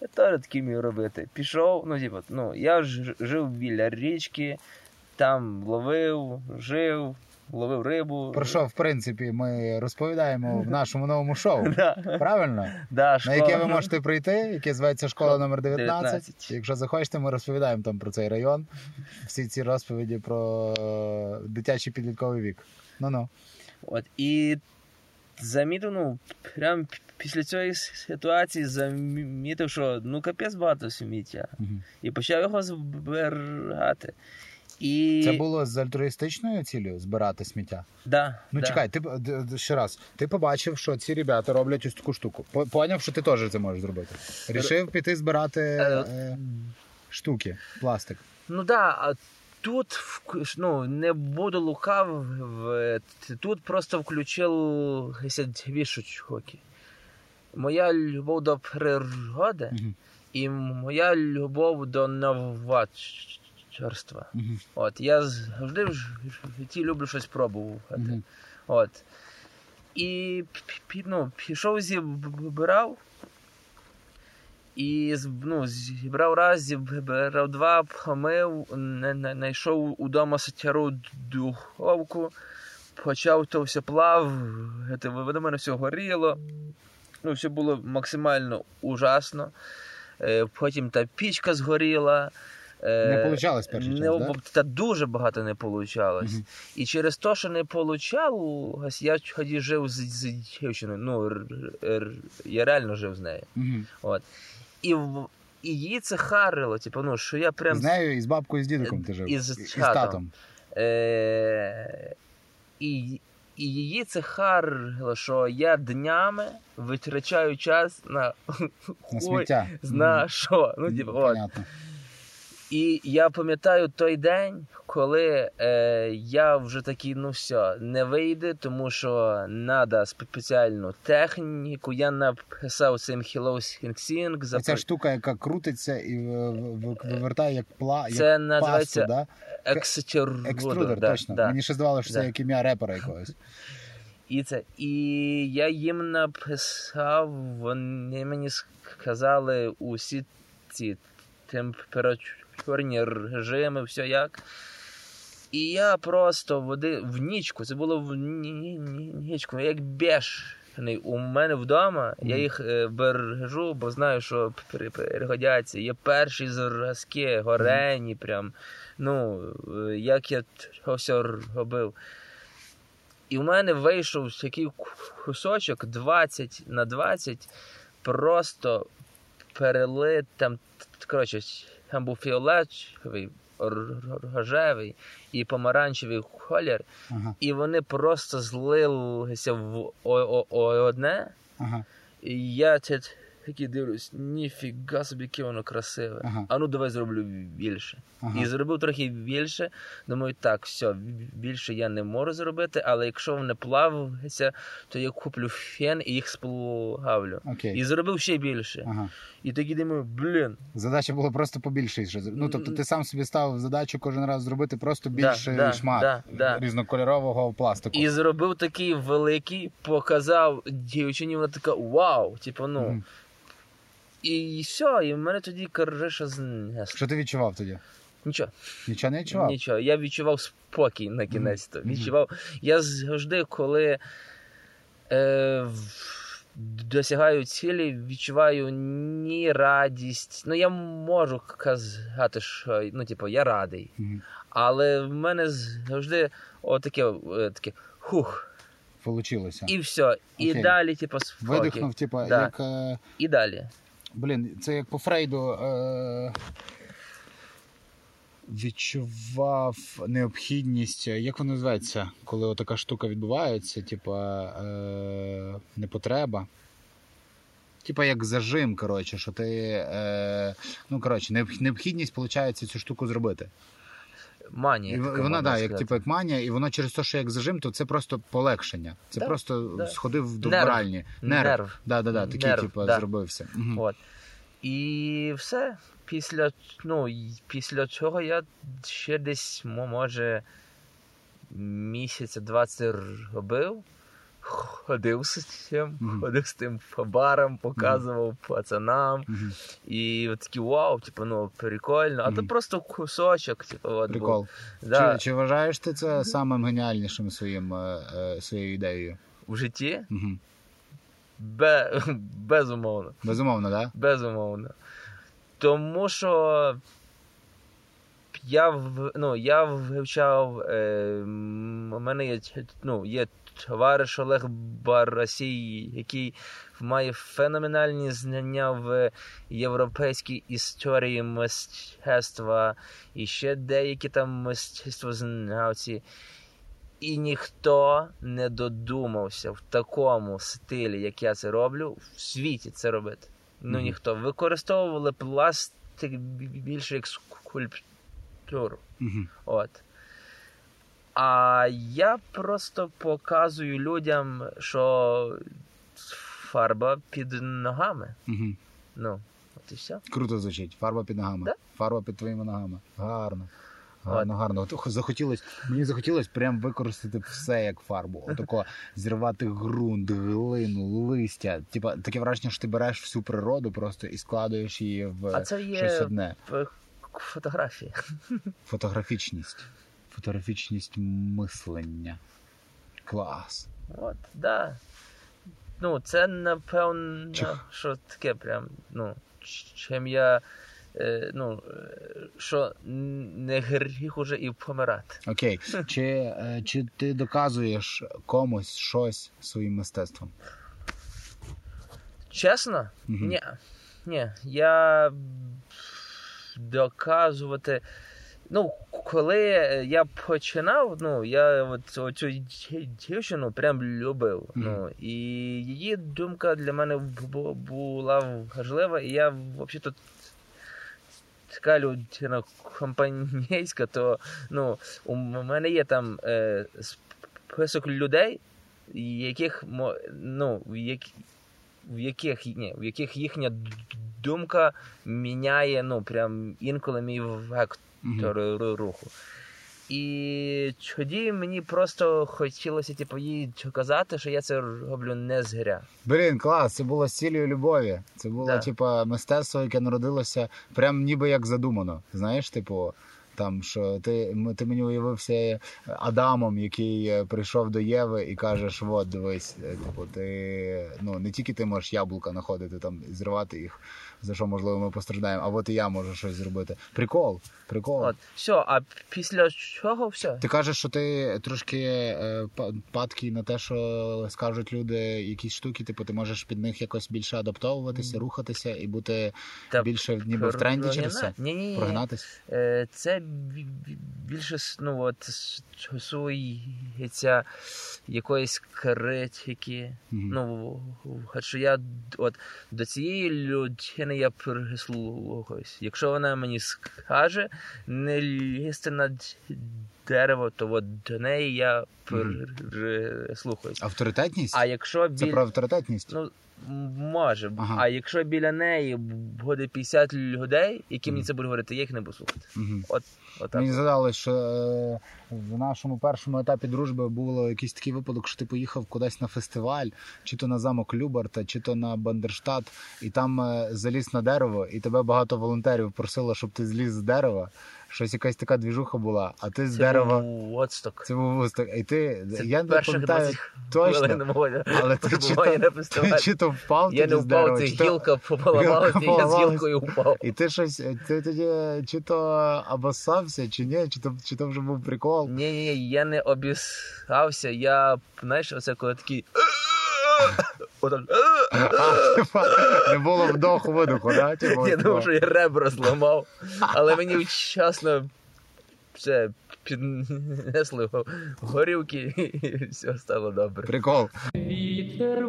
[SPEAKER 2] Я теж такі вмію робити. Пішов, ну, типу, ну, я ж жив біля річки, там ловив, жив, ловив рибу.
[SPEAKER 1] Про що, в принципі, ми розповідаємо в нашому новому шоу. Правильно?
[SPEAKER 2] да,
[SPEAKER 1] На яке ви можете прийти, яке зветься школа номер 19.
[SPEAKER 2] 19.
[SPEAKER 1] Якщо захочете, ми розповідаємо там про цей район. Всі ці розповіді про е, дитячий підлітковий вік. Ну ну.
[SPEAKER 2] От, і замітив, ну, прям після цієї ситуації замітив, що ну капець багато сміття. І почав його збирати. І...
[SPEAKER 1] Це було з альтруїстичною цілею збирати сміття.
[SPEAKER 2] Да,
[SPEAKER 1] Ну
[SPEAKER 2] да.
[SPEAKER 1] чекай, ти ще раз. Ти побачив, що ці ребята роблять ось таку штуку. Поняв, що ти теж це можеш зробити. Рішив піти збирати
[SPEAKER 2] Е,
[SPEAKER 1] е, штуки, пластик.
[SPEAKER 2] Ну да, а тут ну, не буду лукав, тут просто включилися дві штуки. Моя любов до природи
[SPEAKER 1] Мгм.
[SPEAKER 2] і моя любов до новаторства.
[SPEAKER 1] Мгм.
[SPEAKER 2] От, я завжди в житті люблю щось пробувати.
[SPEAKER 1] Мгм.
[SPEAKER 2] От. І ну, пішов зібрав. І ну, зібрав раз, зібрав два, помив, знайшов удома стару духовку, почав то все плавати, в мене все горіло. Ну, все було максимально ужасно. Е, Потім та пічка згоріла. Е,
[SPEAKER 1] Не получалось перший час,
[SPEAKER 2] не,
[SPEAKER 1] да?
[SPEAKER 2] Та дуже багато не получалось.
[SPEAKER 1] Мгм.
[SPEAKER 2] І через те, що не получалось, я тоді жив з, з дівчиною. Ну, р, р, я реально жив з нею.
[SPEAKER 1] Мгм.
[SPEAKER 2] От. І, в- і її це харило, типу, ну, що я прям.
[SPEAKER 1] З нею і з бабкою, і з дідиком ти жив.
[SPEAKER 2] І з
[SPEAKER 1] І- з
[SPEAKER 2] татом. Е, і, і її це харило, що я днями витрачаю час на
[SPEAKER 1] На сміття.
[SPEAKER 2] зна що. Ну, типу, от.
[SPEAKER 1] Понятно.
[SPEAKER 2] І я пам'ятаю той день, коли е, я вже такий, ну все, не вийде, тому що треба спеціальну техніку. Я написав цим Hello Sing Sing.
[SPEAKER 1] Ця штука, яка крутиться і вивертає як пла,
[SPEAKER 2] Це
[SPEAKER 1] як
[SPEAKER 2] називається
[SPEAKER 1] пасту, да?
[SPEAKER 2] Екструдер.
[SPEAKER 1] Екструдер,
[SPEAKER 2] да,
[SPEAKER 1] точно.
[SPEAKER 2] да.
[SPEAKER 1] Мені ще здавалося, що це як ім'я репера якогось.
[SPEAKER 2] І це. І я їм написав, вони мені сказали усі ці температурні режими, все як. І я просто води в нічку, це було в ні- ні- ні- нічку, як бешений. У мене вдома, я їх е, бережу, бо знаю, що пер- перегодяться. Є перші зразки, горені, прям. Ну, е, як я це все робив. І в мене вийшов такий кусочок 20 на 20, просто перелит там, коротше, там був фіолетовий, рожевий і помаранчевий колір,
[SPEAKER 1] Ага,
[SPEAKER 2] і вони просто злилися в одне.
[SPEAKER 1] ага.
[SPEAKER 2] І я це такий дивлюсь, ніфіга собі, яке воно красиве.
[SPEAKER 1] Ага.
[SPEAKER 2] А ну давай зроблю більше.
[SPEAKER 1] Ага.
[SPEAKER 2] І зробив трохи більше. Думаю, так, все, більше я не можу зробити, але якщо вони плаваються, то я куплю фен і їх сплавлю.
[SPEAKER 1] Окей.
[SPEAKER 2] І зробив ще більше.
[SPEAKER 1] Ага.
[SPEAKER 2] І тоді думаю, блін,
[SPEAKER 1] Задача була просто побільше. Ну, тобто ти сам собі ставив задачу кожен раз зробити просто
[SPEAKER 2] Да,
[SPEAKER 1] більший
[SPEAKER 2] да,
[SPEAKER 1] шмат
[SPEAKER 2] да, да.
[SPEAKER 1] різнокольорового пластику.
[SPEAKER 2] і зробив такий великий, показав дівчині, вона така вау! Типу, ну.
[SPEAKER 1] Мгм.
[SPEAKER 2] І все, і в мене тоді криша знесла.
[SPEAKER 1] Що ти відчував тоді?
[SPEAKER 2] Нічого.
[SPEAKER 1] Нічого не відчував?
[SPEAKER 2] Нічого, я відчував спокій на кінець. то
[SPEAKER 1] Мгм.
[SPEAKER 2] Відчував. Я завжди, коли е, досягаю цілі, відчуваю ні радість. Ну, я можу казати, що ну, типу, я радий.
[SPEAKER 1] Мгм.
[SPEAKER 2] Але в мене завжди отаке, е, таке хух,
[SPEAKER 1] Получилося.
[SPEAKER 2] і все. І
[SPEAKER 1] Окей.
[SPEAKER 2] далі, типу, спокій.
[SPEAKER 1] Видихнув, типу,
[SPEAKER 2] Да.
[SPEAKER 1] як. Е...
[SPEAKER 2] І далі.
[SPEAKER 1] Блін, це як по Фрейду. Е... Відчував необхідність, е, як воно називається, коли така штука відбувається, типа е... непотреба. Типа як зажим, коротше, що ти. Е... Ну, коротше, необхідність, виходить, цю штуку зробити.
[SPEAKER 2] Манія.
[SPEAKER 1] І
[SPEAKER 2] така,
[SPEAKER 1] вона,
[SPEAKER 2] так,
[SPEAKER 1] да, як, типу, як манія, і вона через те, що як зажим, то це просто полегшення. Це
[SPEAKER 2] Да,
[SPEAKER 1] просто
[SPEAKER 2] да.
[SPEAKER 1] сходив до
[SPEAKER 2] Нерв.
[SPEAKER 1] вбиральні.
[SPEAKER 2] Нерв.
[SPEAKER 1] Да, да, да, такий,
[SPEAKER 2] Нерв,
[SPEAKER 1] типу,
[SPEAKER 2] да.
[SPEAKER 1] зробився. Угу.
[SPEAKER 2] От. І все. Після, ну, після цього я ще десь, може, місяця 20 робив. Ходив з цим,
[SPEAKER 1] Мгм.
[SPEAKER 2] ходив з тим по барам, показував пацанам.
[SPEAKER 1] Мгм.
[SPEAKER 2] І от такі вау, типу, ну, прикольно. А то просто кусочок, типу, от, був.
[SPEAKER 1] Прикол.
[SPEAKER 2] Да.
[SPEAKER 1] Чи, чи вважаєш ти це самим геніальнішим своїм, е, е, своєю ідеєю?
[SPEAKER 2] В житті
[SPEAKER 1] Угу.
[SPEAKER 2] Бе... безумовно.
[SPEAKER 1] Безумовно, так? Да?
[SPEAKER 2] Безумовно. Тому що я, ну, я вивчав, е, у мене є, ну, є товариш Олег Барасій, який має феноменальні знання в європейській історії мистецтва і ще деякі там мистецтвознавці. І ніхто не додумався в такому стилі, як я це роблю, в світі це робити. Ну ніхто. Використовували пластик більше як скульптуру. От. А я просто показую людям, що фарба під ногами.
[SPEAKER 1] Угу.
[SPEAKER 2] Ну, от і все.
[SPEAKER 1] Круто звучить. Фарба під ногами.
[SPEAKER 2] Да.
[SPEAKER 1] Фарба під твоїми ногами. Гарно. Гарно, гарно. От захотілось, мені захотілось прям використати все як фарбу. Отако зірвати ґрунт, глину, листя. Типа таке враження, що ти береш всю природу просто і складуєш її в
[SPEAKER 2] А це є-
[SPEAKER 1] щось одне.
[SPEAKER 2] В фотографії.
[SPEAKER 1] Фотографічність. Фотографічність мислення. Клас.
[SPEAKER 2] От, да. Ну, це напевно,
[SPEAKER 1] Чих.
[SPEAKER 2] що таке прям, ну, чим я. Е, ну, е, що не гріх уже і помирати.
[SPEAKER 1] Окей. Чи, е, чи ти доказуєш комусь щось своїм мистецтвом?
[SPEAKER 2] Чесно?
[SPEAKER 1] Мгм.
[SPEAKER 2] Ні. Ні. Я доказувати. Ну, коли я починав, ну, я от дів- дівчину прям любив.
[SPEAKER 1] Мгм.
[SPEAKER 2] Ну, і її думка для мене була важлива, і я взагалі така людина компанійська, то ну, у мене є там е, список людей, яких ну, в які- в яких, ні, в яких їхня думка міняє ну, прям інколи мій вектор ру- руху. І тоді мені просто хотілося типу, їй казати, що я це роблю не згря.
[SPEAKER 1] Блін, клас, це було з цілею любові. Це було,
[SPEAKER 2] Да.
[SPEAKER 1] типа, мистецтво, яке народилося прям ніби як задумано. Знаєш, типу, там, що ти, ти мені уявився Адамом, який е, прийшов до Єви і кажеш: от, дивись, е, типу, ти ну не тільки ти можеш яблука знаходити там і зривати їх, за що можливо ми постраждаємо, а от і я можу щось зробити. Прикол, прикол.
[SPEAKER 2] От, все, а після чого все?
[SPEAKER 1] Ти кажеш, що ти трошки е, падкий на те, що скажуть люди якісь штуки, типу ти можеш під них якось більше адаптовуватися, рухатися і бути
[SPEAKER 2] Та
[SPEAKER 1] більше ніби в тренді через це.
[SPEAKER 2] Ні, ні, ні.
[SPEAKER 1] Прогнатись.
[SPEAKER 2] Е, Це бі- бі- більше ну, от, стосується якоїсь критики.
[SPEAKER 1] Мгм.
[SPEAKER 2] Ну, що я от, до цієї людини я прислухаюсь. Якщо вона мені скаже не лізти на дерево, то от до неї я прислухаюсь.
[SPEAKER 1] Авторитетність?
[SPEAKER 2] А якщо
[SPEAKER 1] Це про авторитетність?
[SPEAKER 2] Ну, може.
[SPEAKER 1] Ага.
[SPEAKER 2] А якщо біля неї буде 50 людей, які мені це будуть говорити, я їх не буду слухати.
[SPEAKER 1] Мгм.
[SPEAKER 2] Отак.
[SPEAKER 1] Мені згадалось, що е, в нашому першому етапі дружби було якийсь такий випадок, що ти поїхав кудись на фестиваль, чи то на замок Любарта, чи то на Бандерштат, і там е, заліз на дерево, і тебе багато волонтерів просило, щоб ти зліз з дерева. Щось якась така двіжуха була, а ти з
[SPEAKER 2] Це
[SPEAKER 1] дерева.
[SPEAKER 2] був Вотсток.
[SPEAKER 1] Це був вусток. І ти
[SPEAKER 2] Це
[SPEAKER 1] я не пам'ятаю точно, але ти чи то, ти чи то впав
[SPEAKER 2] Я не впав, це гілка поламалася, і я з гілкою впав.
[SPEAKER 1] І ти щось, ти тоді чи то обоссався, чи ні, чи то, чи то вже був прикол.
[SPEAKER 2] Ні, ні, ні, я не обіскався, я, знаєш, оце коли такий. Отак.
[SPEAKER 1] Не було вдоху видоху, да? Типу,
[SPEAKER 2] Я
[SPEAKER 1] типу,
[SPEAKER 2] думав, що я ребра зламав, але мені вчасно все піднесли горілки і все стало добре.
[SPEAKER 1] Прикол.
[SPEAKER 3] Вітер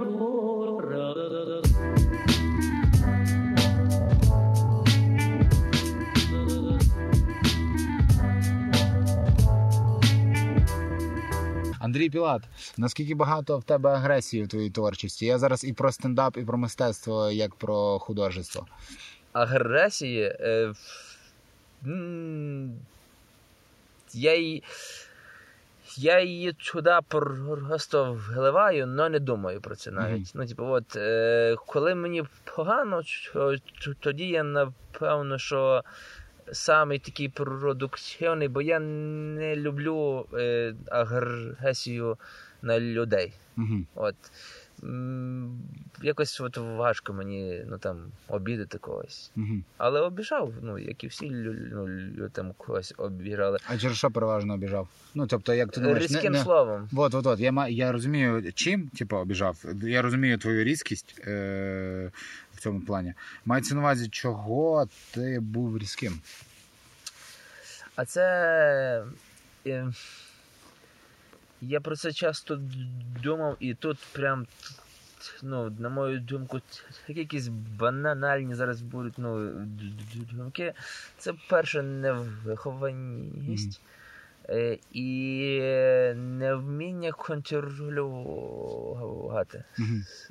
[SPEAKER 1] Андрій Пілат, наскільки багато в тебе агресії в твоїй творчості? Я зараз і про стендап, і про мистецтво, як про художество.
[SPEAKER 2] Агресії. Е, я її. Я її туди просто вливаю, але не думаю про це навіть.
[SPEAKER 1] Мгм.
[SPEAKER 2] Ну, типу, от, е, коли мені погано, то- то- тоді я напевно, що самий такий продуктивний, бо я не люблю е, агресію на людей.
[SPEAKER 1] Угу.
[SPEAKER 2] От. Якось от важко мені ну, там, обідати когось.
[SPEAKER 1] Угу.
[SPEAKER 2] Але обіжав, ну, як і всі ну, там когось обіжали.
[SPEAKER 1] А через що переважно обіжав? Ну, тобто, як ти думаєш,
[SPEAKER 2] Різким
[SPEAKER 1] не, не...
[SPEAKER 2] словом.
[SPEAKER 1] Вот, вот, вот. Я, я розумію, чим типу, обіжав. Я розумію твою різкість е- в цьому плані. Мається на увазі, чого ти був різким.
[SPEAKER 2] А це. е, Я про це часто думав, і тут прям, ну, на мою думку, такі якісь банальні зараз будуть ну, думки. Це перше невихованість. е, І невміння контролювати.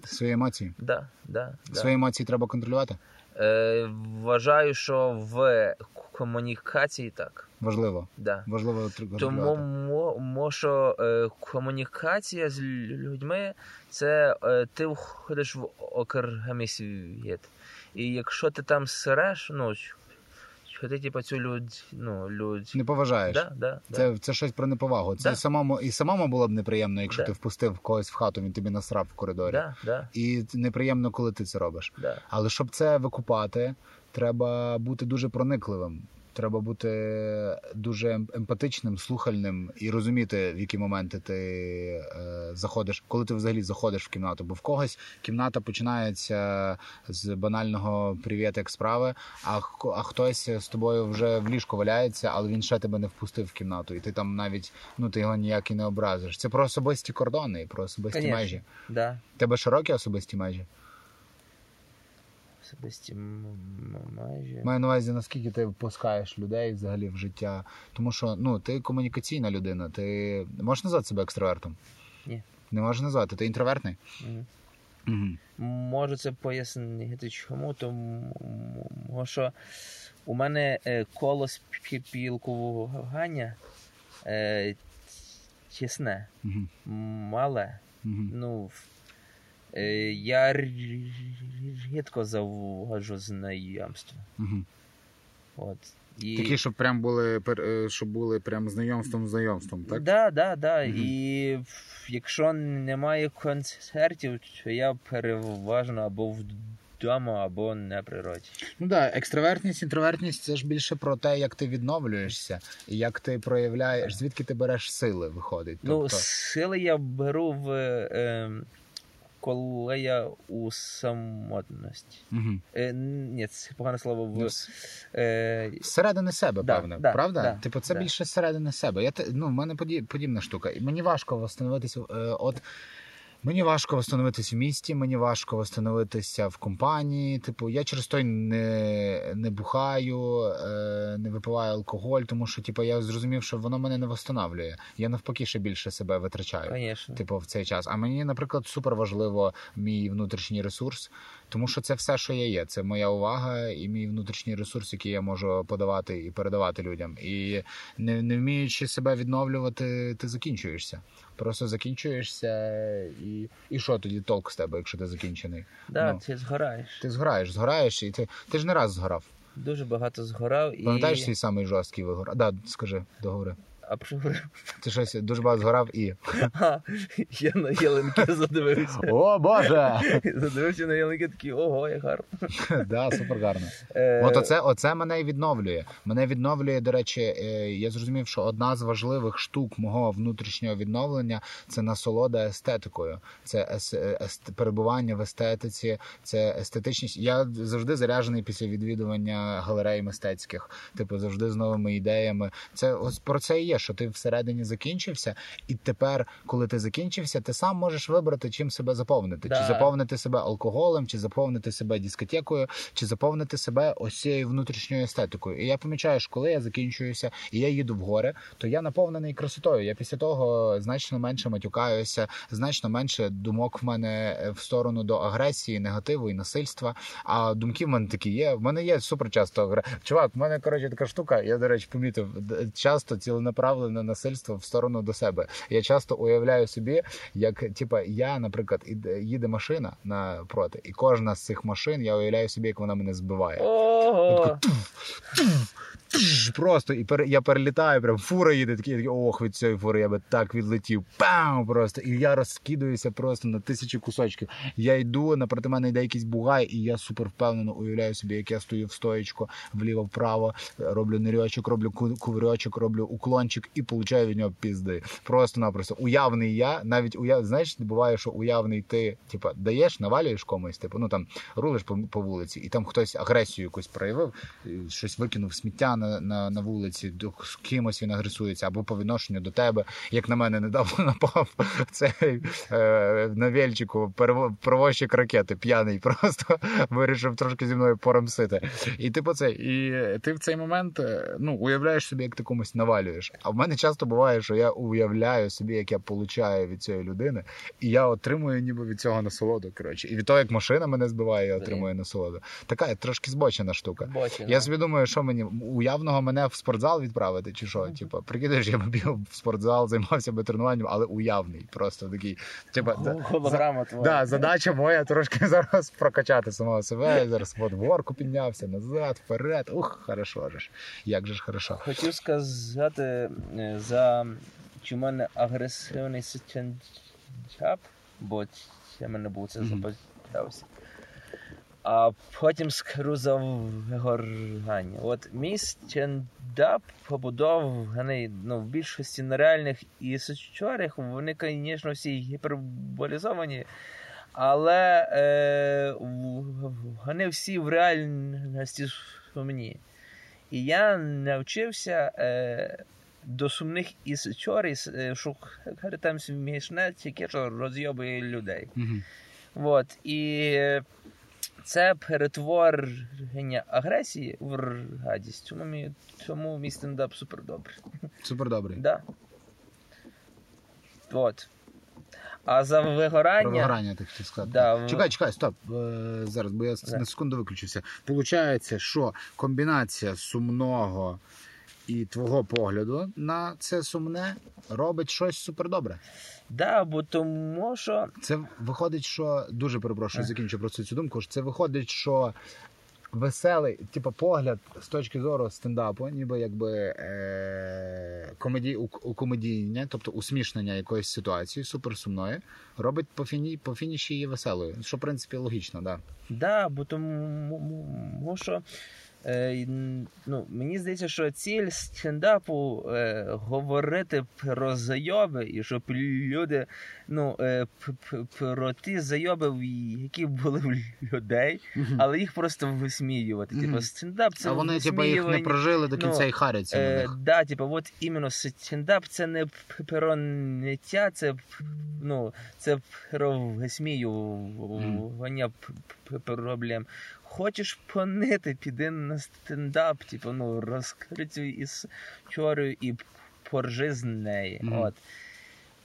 [SPEAKER 1] Свої емоції.
[SPEAKER 2] Да, да, да.
[SPEAKER 1] Свої емоції треба контролювати.
[SPEAKER 2] Е, вважаю, що в комунікації так.
[SPEAKER 1] Важливо.
[SPEAKER 2] Да.
[SPEAKER 1] Важливо
[SPEAKER 2] Тому мо, мо що е, комунікація з людьми це е, ти входиш в окремий світ. І якщо ти там сиреш, ну ти типу, цю людь, ну, людь.
[SPEAKER 1] Не поважаєш.
[SPEAKER 2] Да, да, да.
[SPEAKER 1] Це, це щось про неповагу. Це
[SPEAKER 2] Да.
[SPEAKER 1] самому і самому було б неприємно, якщо
[SPEAKER 2] Да.
[SPEAKER 1] ти впустив когось в хату, він тобі насрав в коридорі.
[SPEAKER 2] Да, да,
[SPEAKER 1] І неприємно, коли ти це робиш.
[SPEAKER 2] да.
[SPEAKER 1] Але щоб це викупати, треба бути дуже проникливим. Треба бути дуже ем- емпатичним, слухальним і розуміти, в які моменти ти е, заходиш, коли ти взагалі заходиш в кімнату. Бо в когось кімната починається з банального привіт, як справи, а, а хтось з тобою вже в ліжку валяється, але він ще тебе не впустив в кімнату, і ти там навіть ну ти його ніяк і не образиш. Це про особисті кордони, про особисті
[SPEAKER 2] Конечно.
[SPEAKER 1] межі.
[SPEAKER 2] да.
[SPEAKER 1] Тебе широкі особисті межі?
[SPEAKER 2] Особисті межі.
[SPEAKER 1] Маю на увазі, наскільки ти впускаєш людей взагалі в життя. Тому що ну, ти комунікаційна людина. Ти можеш назвати себе екстравертом?
[SPEAKER 2] Ні.
[SPEAKER 1] Не можеш назвати. Ти інтровертний?
[SPEAKER 2] Мгм.
[SPEAKER 1] Угу.
[SPEAKER 2] Можу це пояснити чому, тому що у мене е, коло спілкування е, тісне,
[SPEAKER 1] Угу.
[SPEAKER 2] мале.
[SPEAKER 1] Угу.
[SPEAKER 2] Ну, я рі- рідко заводжу знайомства.
[SPEAKER 1] Угу.
[SPEAKER 2] От. І...
[SPEAKER 1] Такі, щоб прям були е, щоб були прям знайомством знайомством, так?
[SPEAKER 2] Да, да, да. І якщо немає концертів, то я переважно або вдома, або на природі.
[SPEAKER 1] Ну да, екстравертність, інтровертність це ж більше про те, як ти відновлюєшся, і як ти проявляєш, звідки ти береш сили, виходить.
[SPEAKER 2] Ну,
[SPEAKER 1] Тобто,
[SPEAKER 2] сили я беру в е, коли я у самотності.
[SPEAKER 1] угу.
[SPEAKER 2] Е, ні, це погане слово в.
[SPEAKER 1] Ну,
[SPEAKER 2] Е,
[SPEAKER 1] середини себе,
[SPEAKER 2] Да,
[SPEAKER 1] певне,
[SPEAKER 2] да,
[SPEAKER 1] правда?
[SPEAKER 2] да,
[SPEAKER 1] типу, це більше середини себе. Я ну, в мене подібна штука. І мені важко встановитися. Е, от мені важко встановитися в місті, мені важко встановитися в компанії. Типу, я через той не, не бухаю, е, не випиваю алкоголь, тому що типу, я зрозумів, що воно мене не встановлює. Я навпаки ще більше себе витрачаю.
[SPEAKER 2] Звісно.
[SPEAKER 1] Типу, в цей час. А мені, наприклад, супер важливо мій внутрішній ресурс, тому що це все, що я є. Це моя увага і мій внутрішній ресурс, який я можу подавати і передавати людям. І не, не вміючи себе відновлювати, ти закінчуєшся. Просто закінчуєшся, і, і що тоді толк з тебе, якщо ти закінчений?
[SPEAKER 2] Да,
[SPEAKER 1] ну.
[SPEAKER 2] ти згораєш.
[SPEAKER 1] Ти згораєш, згораєш, і ти, ти ж не раз згорав.
[SPEAKER 2] Дуже багато згорав і.
[SPEAKER 1] Пам'ятаєш свій самий жорсткий вигор? Да, скажи, договори.
[SPEAKER 2] А про що?
[SPEAKER 1] Ти щось дуже багато згорав і.
[SPEAKER 2] А, я на ялинки задивився.
[SPEAKER 1] О Боже!
[SPEAKER 2] Задивився на ялинки такий, ого, як гарно.
[SPEAKER 1] Да, супер гарно.
[SPEAKER 2] Е,
[SPEAKER 1] От оце, оце мене і відновлює. Мене відновлює, до речі, е, я зрозумів, що одна з важливих штук мого внутрішнього відновлення це насолода естетикою, це ес, е, ест- перебування в естетиці, це естетичність. Я завжди заряджений після відвідування галерей мистецьких, типу завжди з новими ідеями. Це ось про це і є, що ти всередині закінчився, і тепер, коли ти закінчився, ти сам можеш вибрати, чим себе заповнити.
[SPEAKER 2] Да.
[SPEAKER 1] Чи заповнити себе алкоголем, чи заповнити себе дискотекою, чи заповнити себе ось цією внутрішньою естетикою. І я помічаю, що коли я закінчуюся і я їду в гори, то я наповнений красотою. Я після того значно менше матюкаюся, значно менше думок в мене е, в сторону до агресії, негативу і насильства. А думки в мене такі є. В мене є супер часто. Чувак, в мене коротше така штука. Я до речі помітив часто ціленаправлене насильство в сторону до себе. Я часто уявляю собі, як типа я, наприклад, їде машина напроти, і кожна з цих машин я уявляю собі, як вона мене збиває.
[SPEAKER 2] Ого!
[SPEAKER 1] Просто і пере, я перелітаю, прям фура їде, такий, я такий, ох, від цієї фури я би так відлетів. Пам! Просто. І я розкидаюся просто на тисячі кусочків. Я йду, напроти мене йде якийсь бугай, і я супер впевнено уявляю собі, як я стою в стоєчку, вліво-вправо, роблю нирьочок, роблю ку- кувирьочок, роблю уклончик і получаю від нього пізди. Просто-напросто уявний я, навіть уяв, знаєш, буває, що уявний ти, типа, даєш, навалюєш комусь, типу, ну там рулиш по, по вулиці, і там хтось агресію якусь проявив, щось викинув сміття на, на, на вулиці, до з кимось він агресується, або по відношенню до тебе, як на мене недавно напав цей е, на вельчику провозчик ракети, п'яний, просто вирішив трошки зі мною порамсити. І типу це, і ти в цей момент е, ну, уявляєш собі, як ти комусь навалюєш. А в мене часто буває, що я уявляю собі, як я получаю від цієї людини, і я отримую ніби від цього насолоду. Коротше, і від того, як машина мене збиває, я отримую насолоду. Така трошки збочена штука.
[SPEAKER 2] Бочина.
[SPEAKER 1] Я собі думаю, що мені уявного мене в спортзал відправити, чи що? Типу, прикидаєш, я б бігав в спортзал, займався би тренуванням, але уявний. Просто такий. Типу,
[SPEAKER 2] Голограма твоя.
[SPEAKER 1] Да, задача моя трошки зараз прокачати самого себе. Зараз от в горку піднявся, назад, вперед. Ух, хорошо ж. Як же ж хорошо.
[SPEAKER 2] Хотів сказати е, за чи в мене агресивний стендап, бо я мене був це
[SPEAKER 1] Мгм.
[SPEAKER 2] А потім скажу за. От мій стендап побудований ну, в більшості нереальних і сучарих, вони, звісно, всі гіперболізовані. Але е, вони всі в реальності сумні. І я навчився е, до сумних із чоріс е, шукати там смішне, тільки що розйобує людей.
[SPEAKER 1] Мгм.
[SPEAKER 2] От, і Це перетворення агресії в радість. Тому мій, тому мій стендап супер добрий.
[SPEAKER 1] Супер добрий.
[SPEAKER 2] Да. От. А за вигорання.
[SPEAKER 1] Про вигорання ти хотів сказати.
[SPEAKER 2] Да,
[SPEAKER 1] Чекай, чекай, стоп. Е, зараз, бо я на секунду виключився. Получається, що комбінація сумного і твого погляду на це сумне робить щось супердобре.
[SPEAKER 2] Да, бо тому що
[SPEAKER 1] Це виходить, що дуже перепрошую,
[SPEAKER 2] Е.
[SPEAKER 1] закінчу просто цю думку. що Це виходить, що веселий, типу, погляд з точки зору стендапу, ніби якби е- комеді, комедійне, тобто усмішнення якоїсь ситуації, суперсумної, робить по, фіні, по фініші її веселою. Що в принципі логічно, да.
[SPEAKER 2] Да, бо тому що ну, мені здається, що ціль стендапу е, говорити про зайоби, і щоб люди ну, е, про ті зайоби, які були в людей, але їх просто висміювати. Типу, стендап це
[SPEAKER 1] а вони, типу, їх не прожили до кінця
[SPEAKER 2] ну,
[SPEAKER 1] і харяться на
[SPEAKER 2] Е,
[SPEAKER 1] них.
[SPEAKER 2] да, типу, от іменно стендап це не про ниття, це ну, це про висміювання проблем. Хочеш понити, піди на стендап, типу, ну, розкрий цю історію і поржи з неї.
[SPEAKER 1] Мгм.
[SPEAKER 2] От.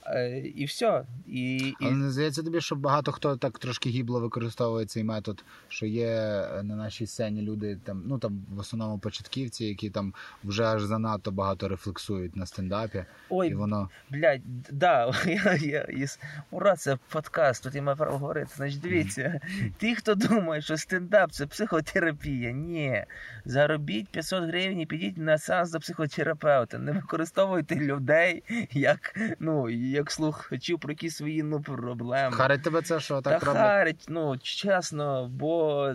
[SPEAKER 2] Е, і все. І, і...
[SPEAKER 1] Але не здається тобі, що багато хто так трошки гібло використовує цей метод, що є е, на нашій сцені люди там, ну там в основному початківці, які там вже аж занадто багато рефлексують на стендапі,
[SPEAKER 2] Ой,
[SPEAKER 1] і воно
[SPEAKER 2] Блядь, да, я, я, із... ура, це подкаст, тут я маю право говорити. Значить, дивіться, ті, хто думає, що стендап це психотерапія, ні. Заробіть 500 гривень і підіть на сеанс до психотерапевта. Не використовуйте людей як, ну, як слухачів про якісь свої ну, проблеми.
[SPEAKER 1] харить тебе це, що
[SPEAKER 2] Та
[SPEAKER 1] так роблять.
[SPEAKER 2] харить, ну, чесно, бо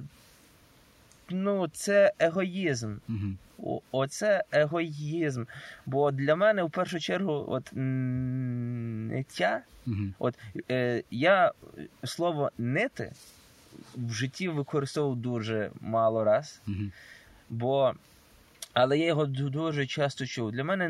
[SPEAKER 2] ну, це егоїзм.
[SPEAKER 1] Мгм.
[SPEAKER 2] О- Оце егоїзм. Бо для мене в першу чергу, от ниття,
[SPEAKER 1] Мгм.
[SPEAKER 2] от е, я слово нити в житті використовував дуже мало раз,
[SPEAKER 1] Мгм.
[SPEAKER 2] бо але я його дуже часто чув. Для мене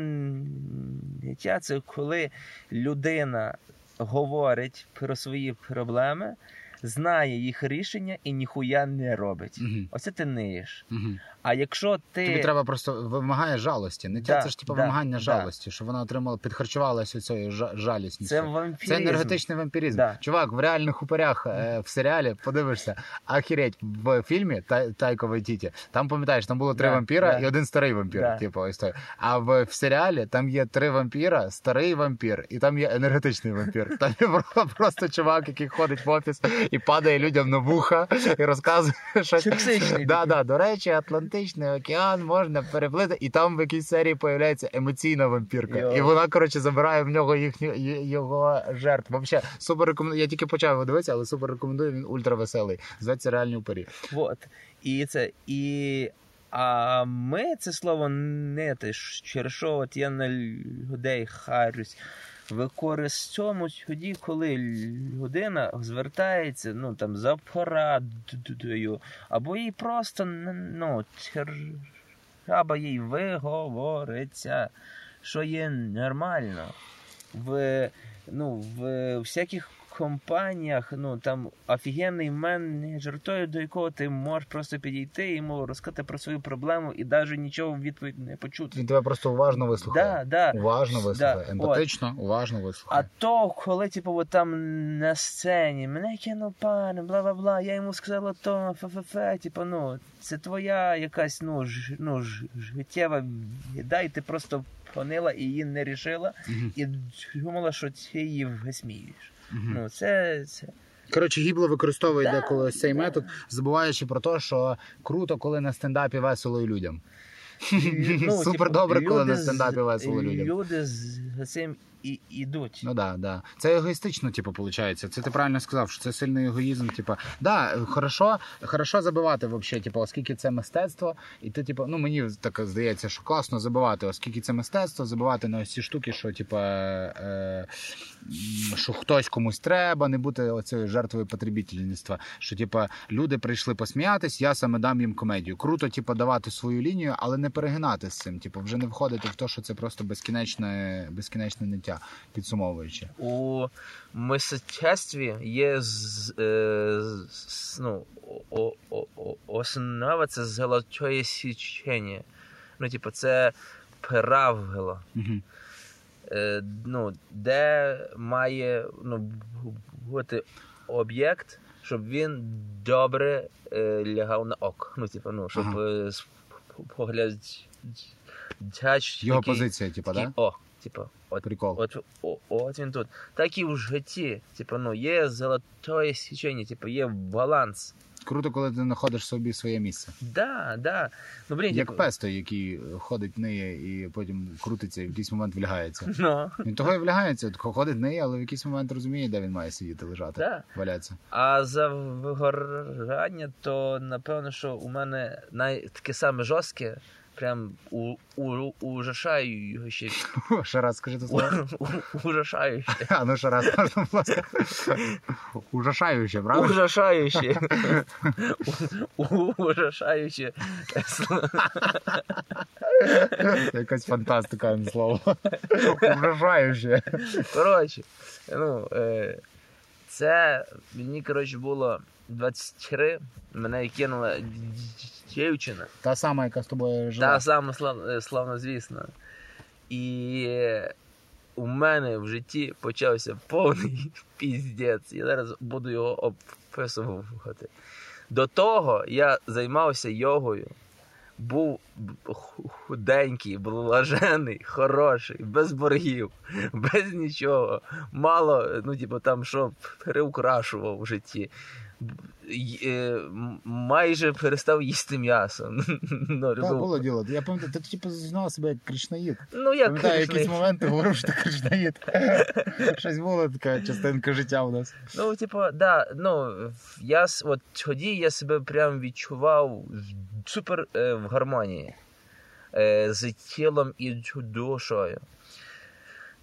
[SPEAKER 2] це коли людина говорить про свої проблеми, знає їх рішення і ніхуя не робить.
[SPEAKER 1] Мгм.
[SPEAKER 2] Оце ти ниєш.
[SPEAKER 1] Мгм.
[SPEAKER 2] А якщо ти.
[SPEAKER 1] Тобі треба просто вимагає жалості. Не
[SPEAKER 2] Да,
[SPEAKER 1] це ж типу
[SPEAKER 2] да,
[SPEAKER 1] вимагання
[SPEAKER 2] да.
[SPEAKER 1] жалості, щоб вона отримала, підхарчувалася цією жа- жалісністю.
[SPEAKER 2] Це
[SPEAKER 1] Це енергетичний вампіризм.
[SPEAKER 2] Да.
[SPEAKER 1] Чувак, в реальних упирях е, в серіалі подивишся, ахереть, в фільмі Тай- Тайко Вайтіті, там пам'ятаєш, там було три
[SPEAKER 2] Да,
[SPEAKER 1] вампіра
[SPEAKER 2] да.
[SPEAKER 1] і один старий вампір.
[SPEAKER 2] Да.
[SPEAKER 1] Типу, ось той. А в, в серіалі там є три вампіра, старий вампір, і там є енергетичний вампір. Там є просто чувак, який ходить в офіс і падає людям на вуха і розказує щось.
[SPEAKER 2] Токсичний
[SPEAKER 1] Да, да, до речі, Атлантичний океан можна переплити, і там в якійсь серії появляється емоційна вампірка.
[SPEAKER 2] Йо.
[SPEAKER 1] І вона, коротше, забирає в нього їхню його жертв. Вообще, супер рекомендую. Я тільки почав його дивитися, але супер рекомендую. Він ультравеселий. Зветься реальні упорі.
[SPEAKER 2] Вот. І це. І... А ми це слово не те, через що от я на людей харюсь. Використовуємо тоді, коли людина звертається ну, там, за порадою, або їй просто ну, треба їй виговориться, що є нормально. В, ну, в всяких компаніях, ну там офігенний менеджер, той, до якого ти можеш просто підійти і йому розказати про свою проблему і навіть нічого в відповідь не почути.
[SPEAKER 1] Він тебе просто уважно вислухає.
[SPEAKER 2] Да, да.
[SPEAKER 1] Уважно вислухає.
[SPEAKER 2] Да,
[SPEAKER 1] Емпатично, уважно
[SPEAKER 2] А то, коли типу, от там на сцені мене кинув пан, бла бла бла, я йому сказала то, фе-фе-фе, типу, ну, це твоя якась ну, ж, ну, ж, життєва біда, і ти просто понила і її не рішила, і думала, що ти її висміюєш. Ну, це, це
[SPEAKER 1] Коротше, гібло використовує
[SPEAKER 2] Да,
[SPEAKER 1] деколи ось цей
[SPEAKER 2] да.
[SPEAKER 1] метод, забуваючи про те, що круто, коли на стендапі весело і людям.
[SPEAKER 2] ну,
[SPEAKER 1] Супер
[SPEAKER 2] типу,
[SPEAKER 1] добре, коли на
[SPEAKER 2] з-
[SPEAKER 1] стендапі весело людям.
[SPEAKER 2] Люди з цим і ідуть.
[SPEAKER 1] Ну да, да. Це егоїстично, типу, виходить. Це ти правильно сказав, що це сильний егоїзм. Типу, да, хорошо, хорошо забивати, вообще, типу, оскільки це мистецтво, і ти, типу, ну мені так здається, що класно забивати, оскільки це мистецтво, забивати на ось ці штуки, що типу, е, що хтось комусь треба, не бути оцією жертвою потребітельництва. Що типу, люди прийшли посміятись, я саме дам їм комедію. Круто, типу, давати свою лінію, але не перегинати з цим. Типу, вже не входити в те, що це просто безкінечне, безкінечне. Життя, підсумовуючи.
[SPEAKER 2] У мистецтві є з, е, з- ну, о, о, о, основа це золотое січення. Ну, типу, це правило.
[SPEAKER 1] Угу.
[SPEAKER 2] Е, ну, де має ну, бути об'єкт, щоб він добре е, лягав на око. Ну, типу, ну, щоб
[SPEAKER 1] Ага.
[SPEAKER 2] е, споглядач
[SPEAKER 1] Його позиція, типу, да?
[SPEAKER 2] О, типу, от,
[SPEAKER 1] Прикол.
[SPEAKER 2] от, о, от він тут. Так і в житті. Типу, ну, є золотое січення, типу, є баланс.
[SPEAKER 1] Круто, коли ти знаходиш собі своє місце.
[SPEAKER 2] Да, да. Ну, блін,
[SPEAKER 1] Як
[SPEAKER 2] типу,
[SPEAKER 1] пес той, який ходить, ниє і потім крутиться і в якийсь момент влягається.
[SPEAKER 2] Ну.
[SPEAKER 1] Він того і влягається, ходить, ниє, але в якийсь момент розуміє, де він має сидіти, лежати,
[SPEAKER 2] Да.
[SPEAKER 1] валятися.
[SPEAKER 2] А за вигорання, то напевно, що у мене най... таке саме жорстке, прям у, у, ужасаюче.
[SPEAKER 1] Ще раз скажи це слово.
[SPEAKER 2] У- у-
[SPEAKER 1] А ну ще раз, можна, будь ласка. Ужашаюче, правда?
[SPEAKER 2] Ужасаюче. У- у-
[SPEAKER 1] Якась фантастика, а не слово. Ужашаюче.
[SPEAKER 2] Коротше, ну, е, це мені, коротше, було 23, мене кинула дівчина.
[SPEAKER 1] Та сама, яка з тобою
[SPEAKER 2] Та сама слав, е, славнозвісна. І у мене в житті почався повний піздець. Я зараз буду його описувати. До того я займався йогою. Був худенький, блажений, хороший, без боргів, без нічого. Мало, ну, типу, там що переукрашував в житті. Е, Майже перестав їсти м'ясо. Ну,
[SPEAKER 1] Так, було діло. Я пам'ятаю, ти типу знав себе як кришнаїд.
[SPEAKER 2] Ну, як
[SPEAKER 1] Пам'ятаю, якийсь момент ти говорив, що ти кришнаїд. Щось було така частинка життя у нас.
[SPEAKER 2] Ну, типу, да, ну, я от тоді я себе прям відчував супер е, в гармонії е, з тілом і душою.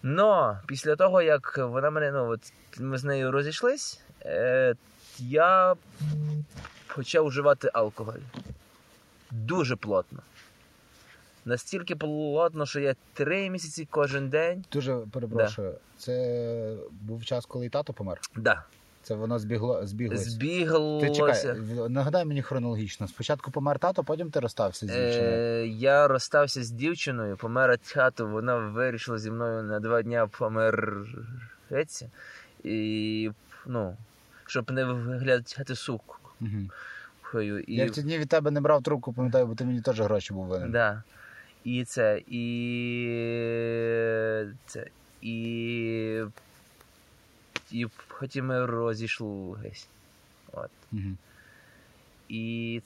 [SPEAKER 2] Но після того, як вона мене, ну, от ми з нею розійшлись, е, я почав вживати алкоголь. Дуже плотно. Настільки плотно, що я три місяці кожен день.
[SPEAKER 1] Дуже перепрошую. Це був час, коли і тато помер.
[SPEAKER 2] Да,
[SPEAKER 1] Це воно збігло збіглось. Ти чекай, нагадай мені хронологічно. Спочатку помер тато, потім ти розстався з дівчиною.
[SPEAKER 2] Е, я розстався з дівчиною, помер тато, вона вирішила зі мною на два дня помертися. І, ну, щоб не виглядати сукою. І,
[SPEAKER 1] Я в ті дні від тебе не брав трубку, пам'ятаю, бо ти мені теж гроші був винен.
[SPEAKER 2] да. і це, і це, і, і потім ми розійшлися. От.
[SPEAKER 1] Угу.
[SPEAKER 2] І,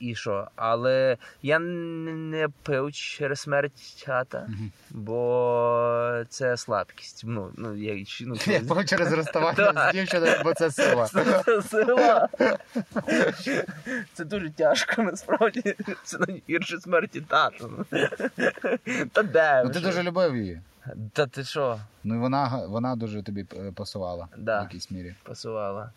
[SPEAKER 2] і що? Але я не пив через смерть тата, бо це слабкість. Ну, ну, я, ну,
[SPEAKER 1] Я пив через розставання з дівчиною, бо це сила.
[SPEAKER 2] це сила. Це дуже тяжко, насправді. Це найгірше смерті тата. Та де?
[SPEAKER 1] Ну ти дуже любив її.
[SPEAKER 2] Та ти що?
[SPEAKER 1] Ну і вона, вона дуже тобі пасувала
[SPEAKER 2] Да.
[SPEAKER 1] в якійсь мірі.
[SPEAKER 2] Пасувала.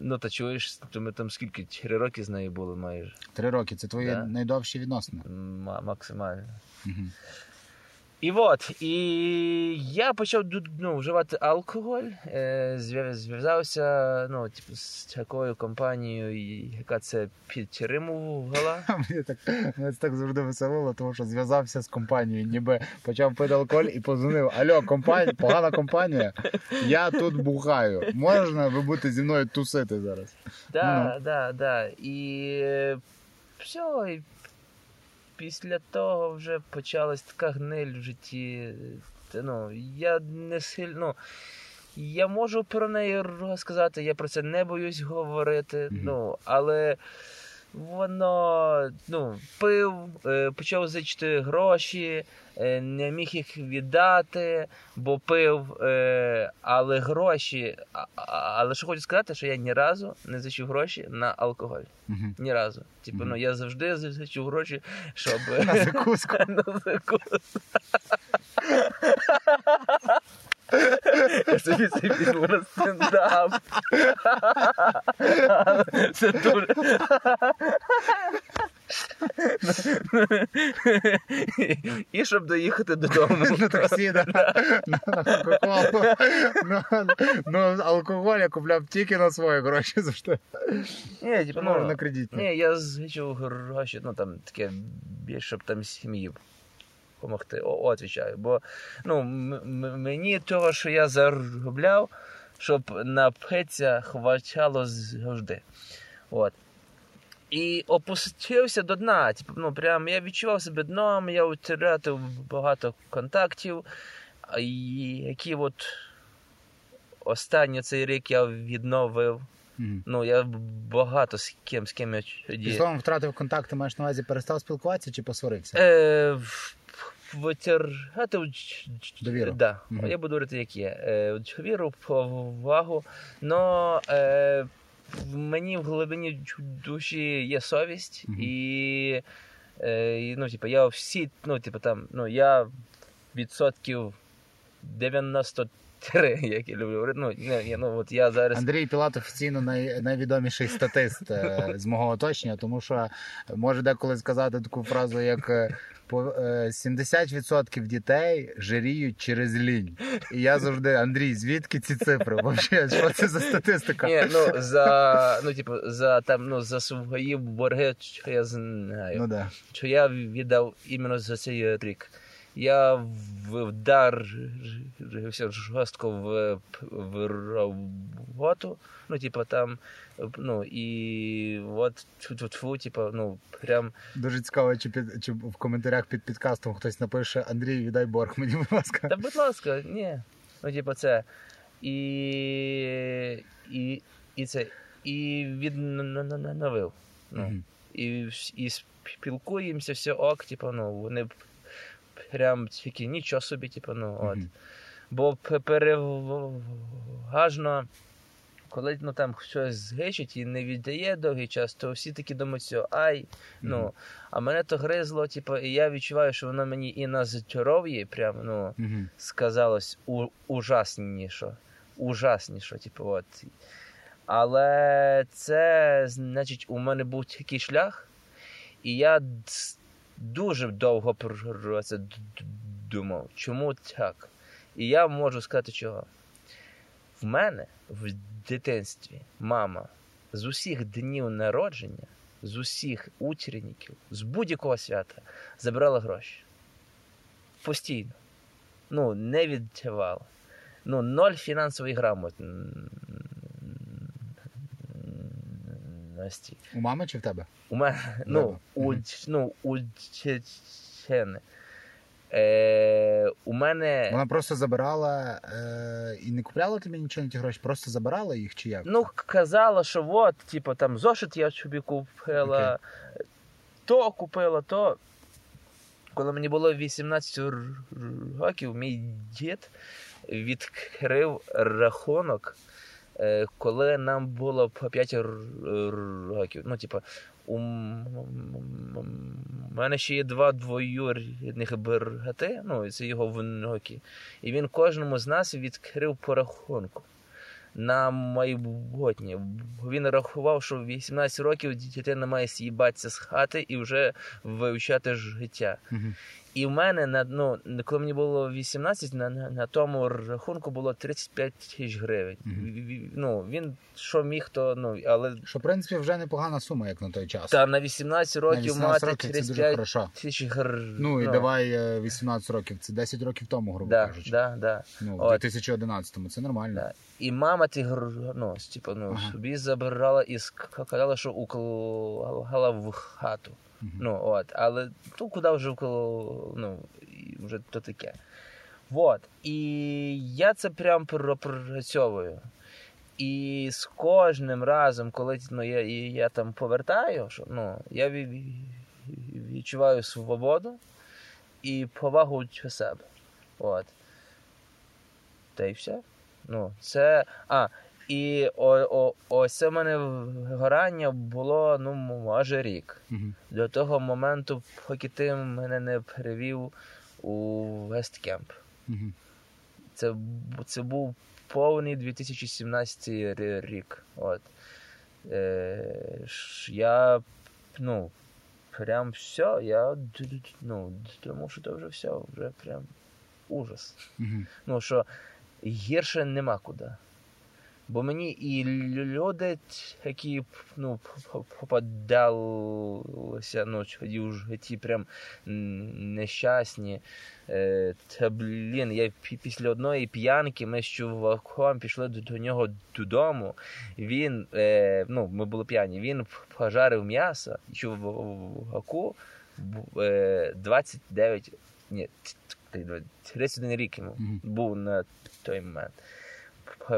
[SPEAKER 2] Ну, та чуєш, то ми там скільки? Три роки з нею були майже.
[SPEAKER 1] Три роки це твої
[SPEAKER 2] Да.
[SPEAKER 1] найдовші відносини.
[SPEAKER 2] М- максимально.
[SPEAKER 1] Угу.
[SPEAKER 2] І от, і я почав ну, вживати алкоголь, е, зв'язався ну, типу, з такою компанією, яка це підтримувала.
[SPEAKER 1] Мені так мене це так завжди веселило, тому що зв'язався з компанією, ніби почав пити алкоголь і позвонив. Алло, компанія, погана компанія. Я тут бухаю. можна ви будете зі мною тусити зараз? Ну.
[SPEAKER 2] да, да. І е, все, після того вже почалась така гниль в житті. Ну, я не сильно. Ну, я можу про неї розказати, я про це не боюсь говорити.
[SPEAKER 1] Мгм.
[SPEAKER 2] Ну, але воно ну, пив, е, почав зичити гроші, е, не міг їх віддати, бо пив, е, але гроші. Але що хочу сказати, що я ні разу не зичив гроші на алкоголь.
[SPEAKER 1] Угу.
[SPEAKER 2] Ні разу. Типу,
[SPEAKER 1] Мгм.
[SPEAKER 2] ну я завжди зичив гроші, щоб
[SPEAKER 1] На закуску.
[SPEAKER 2] на закуску. Я собі це на стендап. Це дуже. І щоб доїхати додому.
[SPEAKER 1] На таксі, да. на, алкоголь я купляв тільки на свої гроші завжди.
[SPEAKER 2] Ні, типу, ну,
[SPEAKER 1] на кредитні.
[SPEAKER 2] ні, я зичив гроші, ну там таке більше, щоб там сім'ї допомогти. Отвічаю. Бо ну, мені того, що я заробляв, щоб напитися хватало завжди. От. І опустився до дна. Типу, ну, прям я відчував себе дном, я втратив багато контактів, які от останній цей рік я відновив. Ну, я багато з ким, з ким я тоді.
[SPEAKER 1] словом втратив контакти, маєш на увазі перестав спілкуватися чи посварився?
[SPEAKER 2] Е, витягати
[SPEAKER 1] Довіру.
[SPEAKER 2] Да.
[SPEAKER 1] Мгм.
[SPEAKER 2] Я буду говорити, як є. Е, довіру, повагу. Но е, в мені в глибині душі є совість,
[SPEAKER 1] Мгм.
[SPEAKER 2] і, е, ну, типу, я всі, ну, типу, там, ну, я відсотків 93, як я люблю говорити. Ну, не, ні, ну, от я зараз.
[SPEAKER 1] Андрій Пілат офіційно най, найвідоміший статист е, з мого оточення, тому що може деколи сказати таку фразу, як е, по- е, 70% дітей жиріють через лінь. І я завжди, Андрій, звідки ці цифри? Вообще, що це за статистика?
[SPEAKER 2] Ні, ну за ну, типу, за там ну за свої борги, що я знаю.
[SPEAKER 1] Ну да.
[SPEAKER 2] що я віддав іменно за цей рік. Я в- вдарився жорстко в, в роботу. Ну, типу, там, ну, і от тьфу типу, ну, прям.
[SPEAKER 1] Дуже цікаво, чи під чи в коментарях під підкастом хтось напише Андрій, віддай борг мені, будь ласка.
[SPEAKER 2] Та, будь ласка, ні. Ну, типу, це. І, і, і це. І відновив. Ну.
[SPEAKER 1] Мгм.
[SPEAKER 2] і, і спілкуємося, все ок, типу, ну, вони прям такі нічого собі, типу, ну, от. Бо пе- переважно, коли ну, там щось згичить і не віддає довгий час, то всі такі думають, що ай, ну,
[SPEAKER 1] Мгм.
[SPEAKER 2] а мене то гризло, типу, і я відчуваю, що воно мені і на здоров'ї прям, ну,
[SPEAKER 1] Мгм.
[SPEAKER 2] сказалось у, ужасніше. Ужасніше, типу, от. Але це, значить, у мене був такий шлях, і я дуже довго про це думав, чому так. І я можу сказати чого. В мене в дитинстві мама з усіх днів народження, з усіх утренників, з будь-якого свята забирала гроші. Постійно. Ну, не віддавала. Ну, ноль фінансової грамотності.
[SPEAKER 1] У мами чи в тебе?
[SPEAKER 2] У мене, ну, у, ну, у дівчини. Е, у мене.
[SPEAKER 1] Вона просто забирала е, і не купляла тобі нічого на ті гроші, просто забирала їх чи як?
[SPEAKER 2] Ну, казала, що от, типу, там зошит я собі купила, то купила, то. Коли мені було 18 років, мій дід відкрив рахунок, коли нам було по 5 років. Ну, типу, у мене ще є два двоюрідних брати, ну, це його внуки. І він кожному з нас відкрив по рахунку на майбутнє. Він рахував, що в 18 років дитина має з'їбатися з хати і вже вивчати життя.
[SPEAKER 1] Мгм.
[SPEAKER 2] І в мене на ну, коли мені було 18, на, на, на тому рахунку було 35 тисяч гривень. Ві- Ну, він що міг, то ну, але
[SPEAKER 1] Що, в принципі, вже непогана сума, як на той час.
[SPEAKER 2] та на 18
[SPEAKER 1] на
[SPEAKER 2] років
[SPEAKER 1] 18
[SPEAKER 2] мати
[SPEAKER 1] років
[SPEAKER 2] 35 тисяч гривень.
[SPEAKER 1] Ну і давай е, 18 років, це 10 років тому, грубо
[SPEAKER 2] да,
[SPEAKER 1] кажучи.
[SPEAKER 2] да, да.
[SPEAKER 1] Ну в 2011-му, це нормально.
[SPEAKER 2] Да. І мама ті ну, типу, ну,
[SPEAKER 1] Ага.
[SPEAKER 2] собі забирала і сказала, що уклала в хату. Ну, от, але ну, куди вже вкол... ну, вже то таке. Вот. І я це прям пропрацьовую. І з кожним разом, коли ну, я, я там повертаю, що, ну, я відчуваю свободу і повагу до себе. От. Та й все. Ну, це. А, і о, о, ось це в мене вигорання було, ну, може, рік
[SPEAKER 1] Мгм.
[SPEAKER 2] до того моменту, поки ти мене не перевів у Весткемп.
[SPEAKER 1] Мгм.
[SPEAKER 2] Це, це був повний 2017 рік. От. Е, я, ну, прям все, я ну, думав, що це вже все, вже прям ужас.
[SPEAKER 1] Мгм.
[SPEAKER 2] Ну, що гірше нема куди. Бо мені і лю- люди, які ну, попадалися, ну, в житті прям нещасні. Е, Та блін, я після одної п'янки ми з чуваком пішли до, до нього додому. Він, е, ну, ми були п'яні, він пожарив м'ясо, чуваку бу- е, 29, ні, т- т- 31 рік йому був на той момент.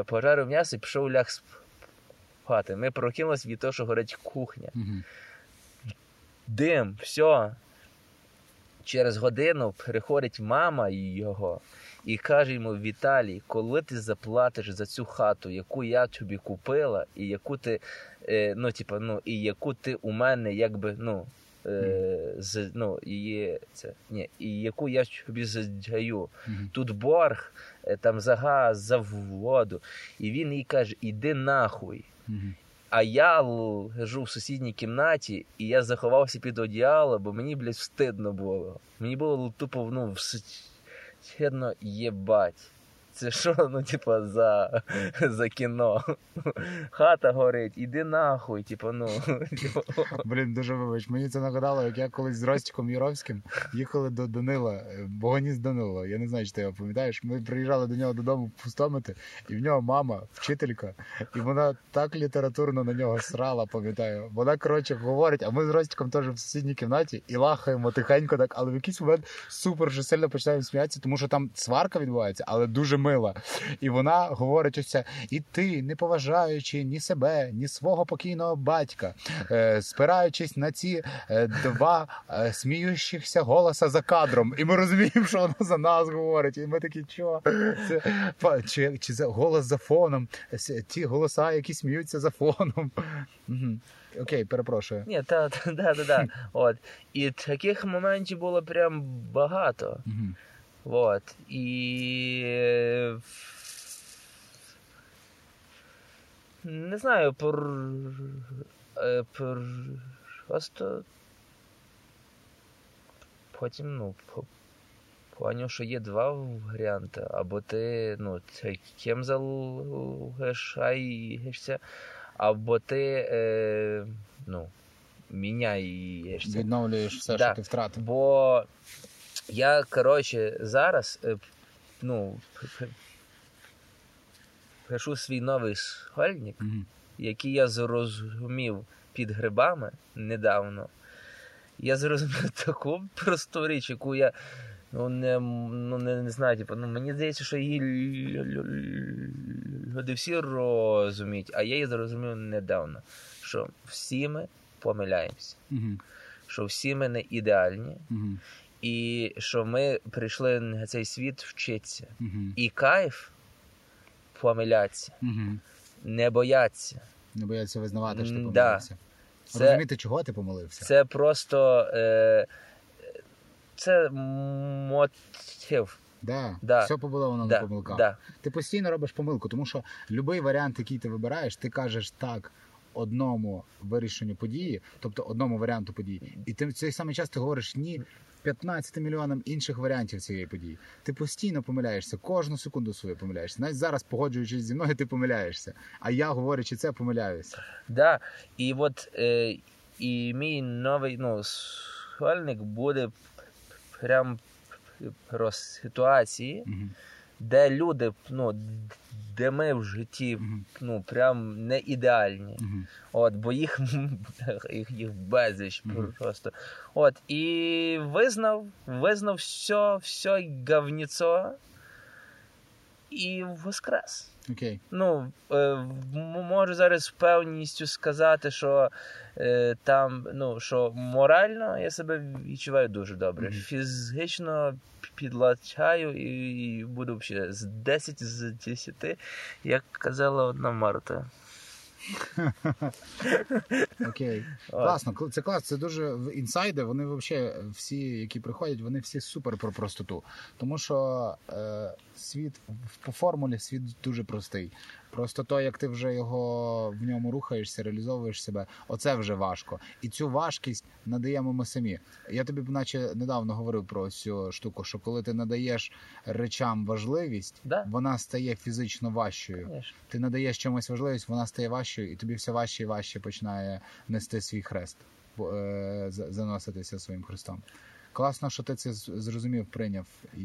[SPEAKER 2] Пожарив м'ясо і пішов ляг спати. Ми прокинулись від того, що горить кухня.
[SPEAKER 1] Мгм.
[SPEAKER 2] Дим, все. Через годину приходить мама його і каже йому: Віталій, коли ти заплатиш за цю хату, яку я тобі купила, і яку ти, е, ну, типа, ну, і яку ти у мене якби, ну, е, з, ну, її, це, ні, і яку я тобі здаю.
[SPEAKER 1] Мгм.
[SPEAKER 2] Тут борг, там за газ, за воду. І він їй каже: іди нахуй. А я лежу в сусідній кімнаті, і я заховався під одіяло, бо мені, блядь, встидно було. Мені було тупо, ну, встидно єбать. Це що, ну, типа, за, за кіно? Хата горить, іди нахуй, типа, ну. типу.
[SPEAKER 1] Блін, дуже вибач. Мені це нагадало, як я колись з Ростіком Юровським їхали до Данила, е, Богоніс Данило. Я не знаю, чи ти його пам'ятаєш. Ми приїжджали до нього додому пустомити, і в нього мама, вчителька, і вона так літературно на нього срала, пам'ятаю. Вона, коротше, говорить, а ми з Ростіком теж в сусідній кімнаті і лахаємо тихенько, так, але в якийсь момент супер же сильно починаємо сміятися, тому що там сварка відбувається, але дуже мила. І вона говорить ось це, і ти, не поважаючи ні себе, ні свого покійного батька, е, спираючись на ці е, два е, сміючихся голоса за кадром. І ми розуміємо, що вона за нас говорить. І ми такі, що? Це, чи, чи за голос за фоном, ті голоса, які сміються за фоном. Окей, перепрошую.
[SPEAKER 2] Ні, та, та, да, да, да. От. І таких моментів було прям багато. Вот. І. е, Не знаю, пор... е, пор... просто. Потім, ну, поняв, що є два варіанти. Або ти, ну, таким залишаєшся, або ти, е, ну, міняєшся.
[SPEAKER 1] Відновлюєш все,
[SPEAKER 2] Да.
[SPEAKER 1] що ти втратив.
[SPEAKER 2] Бо я, коротше, зараз е, ну, пишу свій новий школьник,
[SPEAKER 1] Мгм.
[SPEAKER 2] який я зрозумів під грибами недавно. Я зрозумів таку просту річ, яку я ну, не, ну, не, не знаю, типу, ну, мені здається, що її лю- лю- люди всі розуміють, а я її зрозумів недавно, що всі ми помиляємося,
[SPEAKER 1] Мгм.
[SPEAKER 2] що всі ми не ідеальні.
[SPEAKER 1] Мгм.
[SPEAKER 2] І що ми прийшли на цей світ вчитися.
[SPEAKER 1] Мгм.
[SPEAKER 2] І кайф помилятися,
[SPEAKER 1] Мгм.
[SPEAKER 2] не бояться.
[SPEAKER 1] Не бояться визнавати, що ти помилився.
[SPEAKER 2] Це,
[SPEAKER 1] Розуміти, чого ти помилився.
[SPEAKER 2] це просто е, це мотив.
[SPEAKER 1] Да.
[SPEAKER 2] Да.
[SPEAKER 1] Все побудовано на
[SPEAKER 2] Да,
[SPEAKER 1] помилках.
[SPEAKER 2] да.
[SPEAKER 1] Ти постійно робиш помилку, тому що будь-який варіант, який ти вибираєш, ти кажеш так одному вирішенню події, тобто одному варіанту події, і ти в цей самий час ти говориш ні 15 мільйонам інших варіантів цієї події. Ти постійно помиляєшся, кожну секунду свою помиляєшся. Навіть зараз, погоджуючись зі мною, ти помиляєшся. А я, говорячи це, помиляюся.
[SPEAKER 2] Да. І от е, і мій новий ну, схвальник буде прям про ситуації,
[SPEAKER 1] Угу.
[SPEAKER 2] Де люди, ну, де ми в житті ну, прям не ідеальні. От, бо їх, їх, їх безліч просто. От, і визнав, визнав все, все говніцо і воскрес.
[SPEAKER 1] Окей.
[SPEAKER 2] Ну, е, можу зараз з певністю сказати, що е, там, ну, що морально я себе відчуваю дуже добре.
[SPEAKER 1] Мгм.
[SPEAKER 2] Фізично підлачаю і, і буду ще з 10 з 10, як казала одна Марта.
[SPEAKER 1] Окей. Класно, це клас. Це дуже в- інсайди. Вони взагалі всі, які приходять, вони всі супер про простоту. Тому що е, світ по формулі світ дуже простий. Просто то, як ти вже його в ньому рухаєшся, реалізовуєш себе, оце вже важко. І цю важкість надаємо ми самі. Я тобі, наче недавно говорив про цю штуку, що коли ти надаєш речам важливість,
[SPEAKER 2] Да.
[SPEAKER 1] вона стає фізично важчою
[SPEAKER 2] Конечно.
[SPEAKER 1] ти надаєш чомусь важливість, вона стає важчою, і тобі все важче і важче починає нести свій хрест, е, за- заноситися своїм хрестом. Класно, що ти це зрозумів, прийняв і.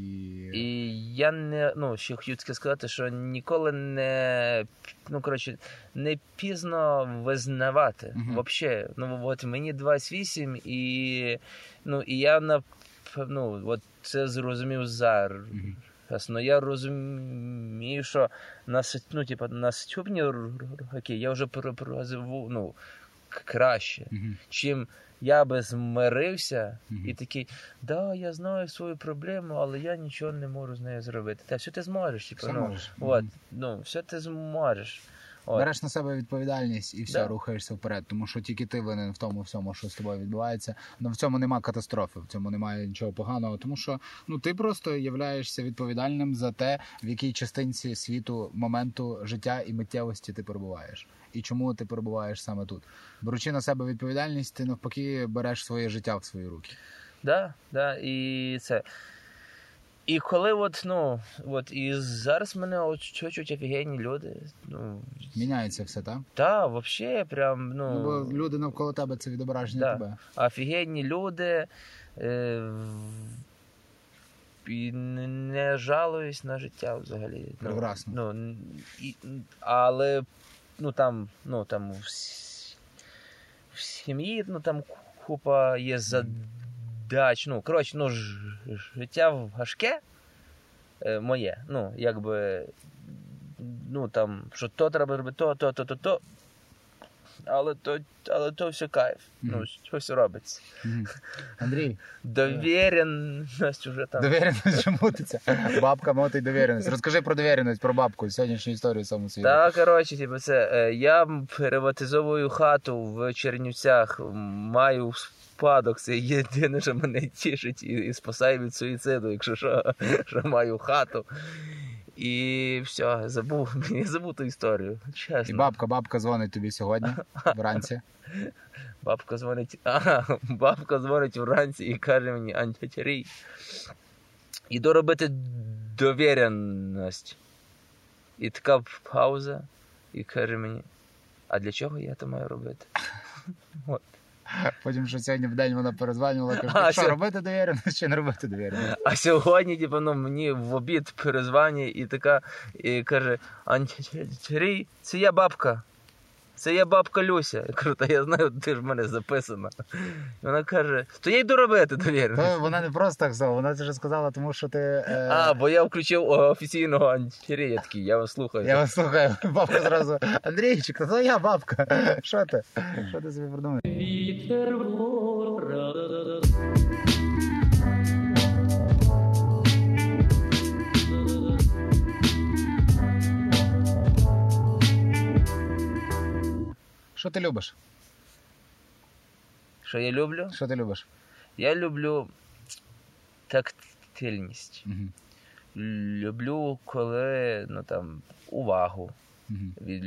[SPEAKER 2] І я не ну ще хотів сказати, що ніколи не ну коротше не пізно визнавати.
[SPEAKER 1] Мгм.
[SPEAKER 2] Вообще, ну от мені 28, і ну і я на ну, от це зрозумів зараз.
[SPEAKER 1] Мгм.
[SPEAKER 2] Ну я розумію, що на ну, типу, наступні роки я вже про- проживу ну, краще,
[SPEAKER 1] Мгм.
[SPEAKER 2] чим я би змирився
[SPEAKER 1] Мгм.
[SPEAKER 2] і такий, да, я знаю свою проблему, але я нічого не можу з нею зробити. Та все ти зможеш, типу,
[SPEAKER 1] Все
[SPEAKER 2] ну,
[SPEAKER 1] можеш.
[SPEAKER 2] От,
[SPEAKER 1] Мгм.
[SPEAKER 2] ну, все ти зможеш. От.
[SPEAKER 1] Береш на себе відповідальність і все,
[SPEAKER 2] Да.
[SPEAKER 1] рухаєшся вперед, тому що тільки ти винен в тому всьому, що з тобою відбувається. Ну в цьому нема катастрофи, в цьому немає нічого поганого, тому що ну ти просто являєшся відповідальним за те, в якій частинці світу, моменту життя і миттєвості ти перебуваєш. І чому ти перебуваєш саме тут? Беручи на себе відповідальність, ти навпаки береш своє життя в свої руки.
[SPEAKER 2] Да, да, і це. І коли от, ну, от, і зараз мене очують офігенні люди. Ну,
[SPEAKER 1] Міняється все, так?
[SPEAKER 2] та, взагалі, прям, ну,
[SPEAKER 1] Ну, бо люди навколо тебе це відображення
[SPEAKER 2] Да.
[SPEAKER 1] тебе.
[SPEAKER 2] офігенні люди. Е, і не, не жалуюсь на життя взагалі. Ну,
[SPEAKER 1] Прекрасно.
[SPEAKER 2] Ну, і, але ну, там, ну, там в, в сім'ї ну, там купа є задач. Ну, коротше, ну, ж, життя важке е, моє. Ну, якби. Ну, там, що то треба робити, то, то, то, то, то. Але то, але то все кайф. Ну, щось робиться.
[SPEAKER 1] Мгм. Андрій,
[SPEAKER 2] Довіреність уже там.
[SPEAKER 1] довіреність що мутиться. Бабка мотить довіреність. Розкажи про довіреність, про бабку, сьогоднішню історію самому світу.
[SPEAKER 2] Та, коротше, типу, це е, я приватизовую хату в Чернівцях, маю спадок, це єдине, що мене тішить і, і спасає від суїциду, якщо що, що маю хату. І все, забув, я забув ту історію. Чесно.
[SPEAKER 1] І бабка, бабка дзвонить тобі сьогодні вранці.
[SPEAKER 2] Бабка дзвонить, ага, бабка дзвонить вранці і каже мені, антятярій, іду робити довіреність. І така пауза, і каже мені, а для чого я то маю робити? От.
[SPEAKER 1] Потім що сьогодні в день вона перезванювала, каже,
[SPEAKER 2] А,
[SPEAKER 1] що
[SPEAKER 2] сьо-
[SPEAKER 1] робити довіреність чи не робити довіреність?
[SPEAKER 2] А сьогодні, типу, ну, мені в обід перезванює і така, і каже, Андрій, це я бабка. Це я бабка Люся. Я кажу, та я знаю, ти ж в мене записана. Вона каже, то я йду робити довіреність.
[SPEAKER 1] То вона не просто так сказала, вона це вже сказала, тому що ти. Е...
[SPEAKER 2] А, бо я включив офіційного антирія, я такий, я вас слухаю.
[SPEAKER 1] Я вас слухаю, бабка зразу. Андрійчик, то я бабка. Що ти? Що ти собі придумаєш? Що ти любиш?
[SPEAKER 2] Що я люблю?
[SPEAKER 1] Що ти любиш?
[SPEAKER 2] Я люблю тактильність.
[SPEAKER 1] Угу.
[SPEAKER 2] Люблю, коли ну, там, увагу
[SPEAKER 1] Угу.
[SPEAKER 2] від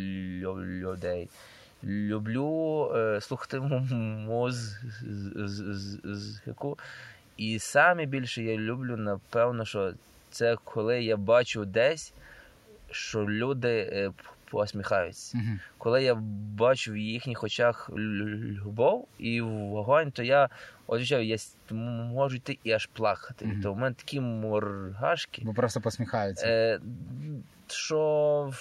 [SPEAKER 2] людей. Люблю е, слухати музику. І саме більше я люблю, напевно, що це коли я бачу десь, що люди е, посміхаються.
[SPEAKER 1] Угу.
[SPEAKER 2] коли я бачу в їхніх очах любов і вогонь, то я отвічаю, я можу йти і аж плакати.
[SPEAKER 1] Мгм.
[SPEAKER 2] То в мене такі моргашки,
[SPEAKER 1] Бо просто посміхаються.
[SPEAKER 2] е, що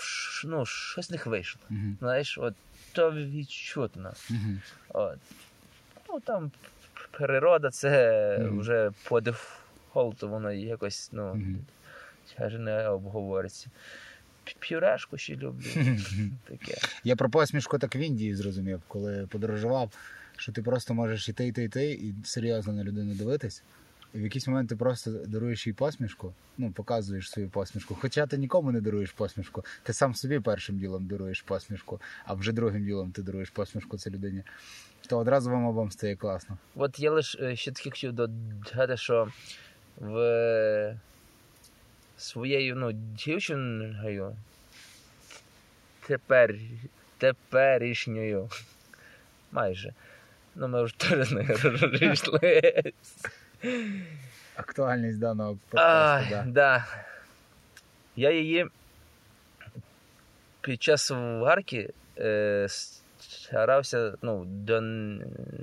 [SPEAKER 2] ну, щось них вийшло.
[SPEAKER 1] Угу.
[SPEAKER 2] Знаєш, от то відчутно. От. Ну там природа, це вже по дефолту воно якось ну, аж не обговориться. Пюрешку ще люблю. Таке.
[SPEAKER 1] Я про посмішку так в Індії зрозумів, коли подорожував, що ти просто можеш іти, йти, йти і серйозно на людину дивитись. І в якийсь момент ти просто даруєш їй посмішку, ну, показуєш свою посмішку. Хоча ти нікому не даруєш посмішку, ти сам собі першим ділом даруєш посмішку, а вже другим ділом ти даруєш посмішку цій людині. То одразу вам обом стає класно.
[SPEAKER 2] От я лише ще таки хотів додати, що в своєю ну, дівчиною тепер, теперішньою майже. Ну, ми вже теж з нею розійшлися.
[SPEAKER 1] Актуальність даного
[SPEAKER 2] А,
[SPEAKER 1] подкасту, да.
[SPEAKER 2] да. Я її під час варки е, старався ну, донести,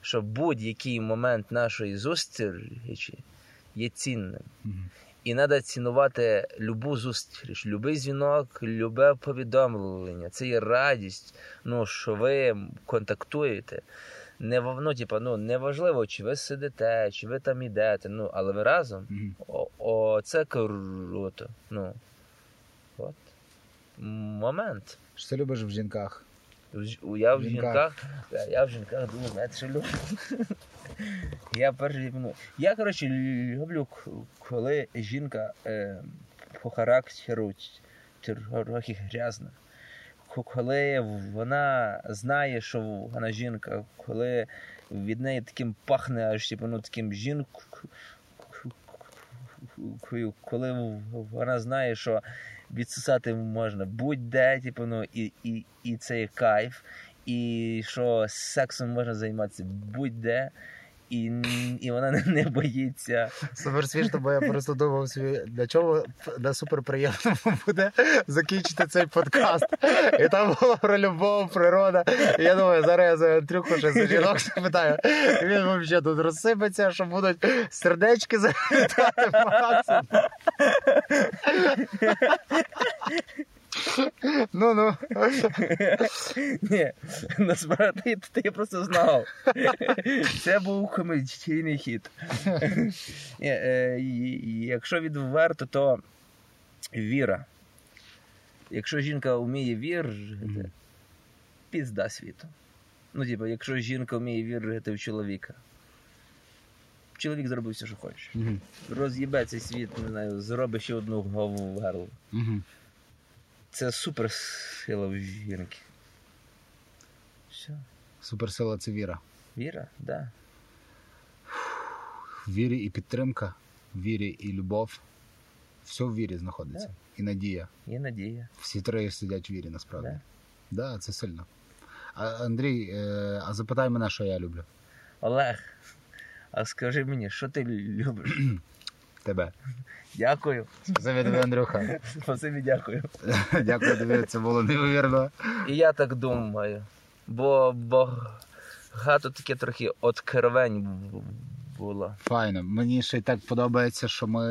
[SPEAKER 2] що будь-який момент нашої зустрічі є цінним. І треба цінувати любу зустріч, любий дзвінок, любе повідомлення. Це є радість, ну, що ви контактуєте. Не, ну, типа, ну, неважливо, чи ви сидите, чи ви там ідете, ну, але ви разом. О, о, це круто. Ну. От. Момент.
[SPEAKER 1] Що ти любиш в жінках?
[SPEAKER 2] У- Я в
[SPEAKER 1] жінках.
[SPEAKER 2] жінках, я- в жінках дуже знаєте, що люблю. Я перший, я, коротше, люблю, коли жінка е, по характеру трохи грязна. Коли вона знає, що вона жінка, коли від неї таким пахне, аж типу, ну, таким жінкою, коли вона знає, що відсосати можна. Будь-де, типу, ну, і, і, і це кайф, і що сексом можна займатися будь-де, і, і вона не, боїться.
[SPEAKER 1] Супер смішно, бо я просто думав собі, для чого на суперприємному буде закінчити цей подкаст. І там було про любов, природа. І я думаю, зараз я за ще за жінок запитаю. Він взагалі тут розсипеться, що будуть сердечки залітати максимум. Ну ну.
[SPEAKER 2] Ні, насправді ти, просто знав. Це був комедійний хід. Е, якщо відверто, то віра. Якщо жінка вміє вірити, пізда світу. Ну, типу, якщо жінка вміє вірити в чоловіка. Чоловік зробив все, що хоче.
[SPEAKER 1] Мгм.
[SPEAKER 2] Роз'їбе цей світ, не знаю, зробить ще одну голову в горло. Це супер сила в жінки. Все.
[SPEAKER 1] Суперсила це віра.
[SPEAKER 2] Віра, да.
[SPEAKER 1] В вірі і підтримка, в вірі і любов. Все в вірі знаходиться.
[SPEAKER 2] Да.
[SPEAKER 1] І надія.
[SPEAKER 2] Є надія.
[SPEAKER 1] Всі три сидять в вірі насправді.
[SPEAKER 2] Да.
[SPEAKER 1] Да, це сильно. А, Андрій, е, а запитай мене, що я люблю.
[SPEAKER 2] Олег, а скажи мені, що ти любиш?
[SPEAKER 1] Тебе.
[SPEAKER 2] Дякую.
[SPEAKER 1] Спасибі тобі, Андрюха.
[SPEAKER 2] Спасибі, дякую.
[SPEAKER 1] Дякую тобі, це було неймовірно.
[SPEAKER 2] І я так думаю. Бо багато таке трохи откровень було.
[SPEAKER 1] Файно. Мені ще й так подобається, що ми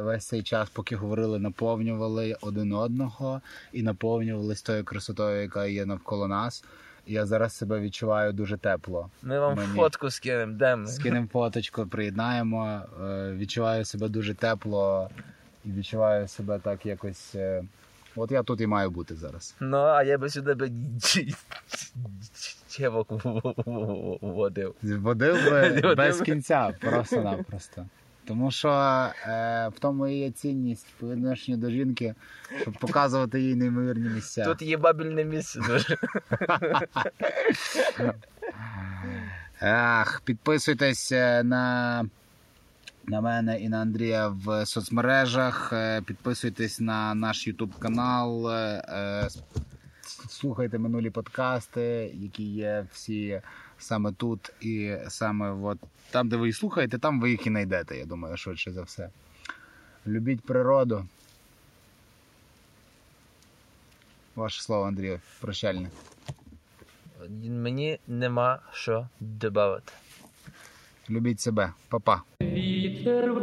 [SPEAKER 1] весь цей час, поки говорили, наповнювали один одного і наповнювалися тою красотою, яка є навколо нас. Я зараз себе відчуваю дуже тепло.
[SPEAKER 2] Ми вам
[SPEAKER 1] Мені.
[SPEAKER 2] фотку скинемо, де ми?
[SPEAKER 1] Скинемо фоточку, приєднаємо. Е, Відчуваю себе дуже тепло і відчуваю себе так якось. е, От я тут і маю бути зараз.
[SPEAKER 2] Ну, а я би сюди би водив.
[SPEAKER 1] Водив би без кінця, просто-напросто. Тому що е, в тому і є цінність по відношенню до жінки, щоб показувати їй неймовірні місця.
[SPEAKER 2] Тут є бабільне місце дуже.
[SPEAKER 1] Ах, підписуйтесь е, на, на мене і на Андрія в соцмережах. е, Підписуйтесь на наш YouTube канал. е, Слухайте минулі подкасти, які є всі саме тут і саме от там, де ви їх слухаєте, там ви їх і знайдете, я думаю, швидше за все. Любіть природу. Ваше слово, Андрію, прощальне.
[SPEAKER 2] Мені нема що додати.
[SPEAKER 1] Любіть себе, Па-па.
[SPEAKER 3] Вітер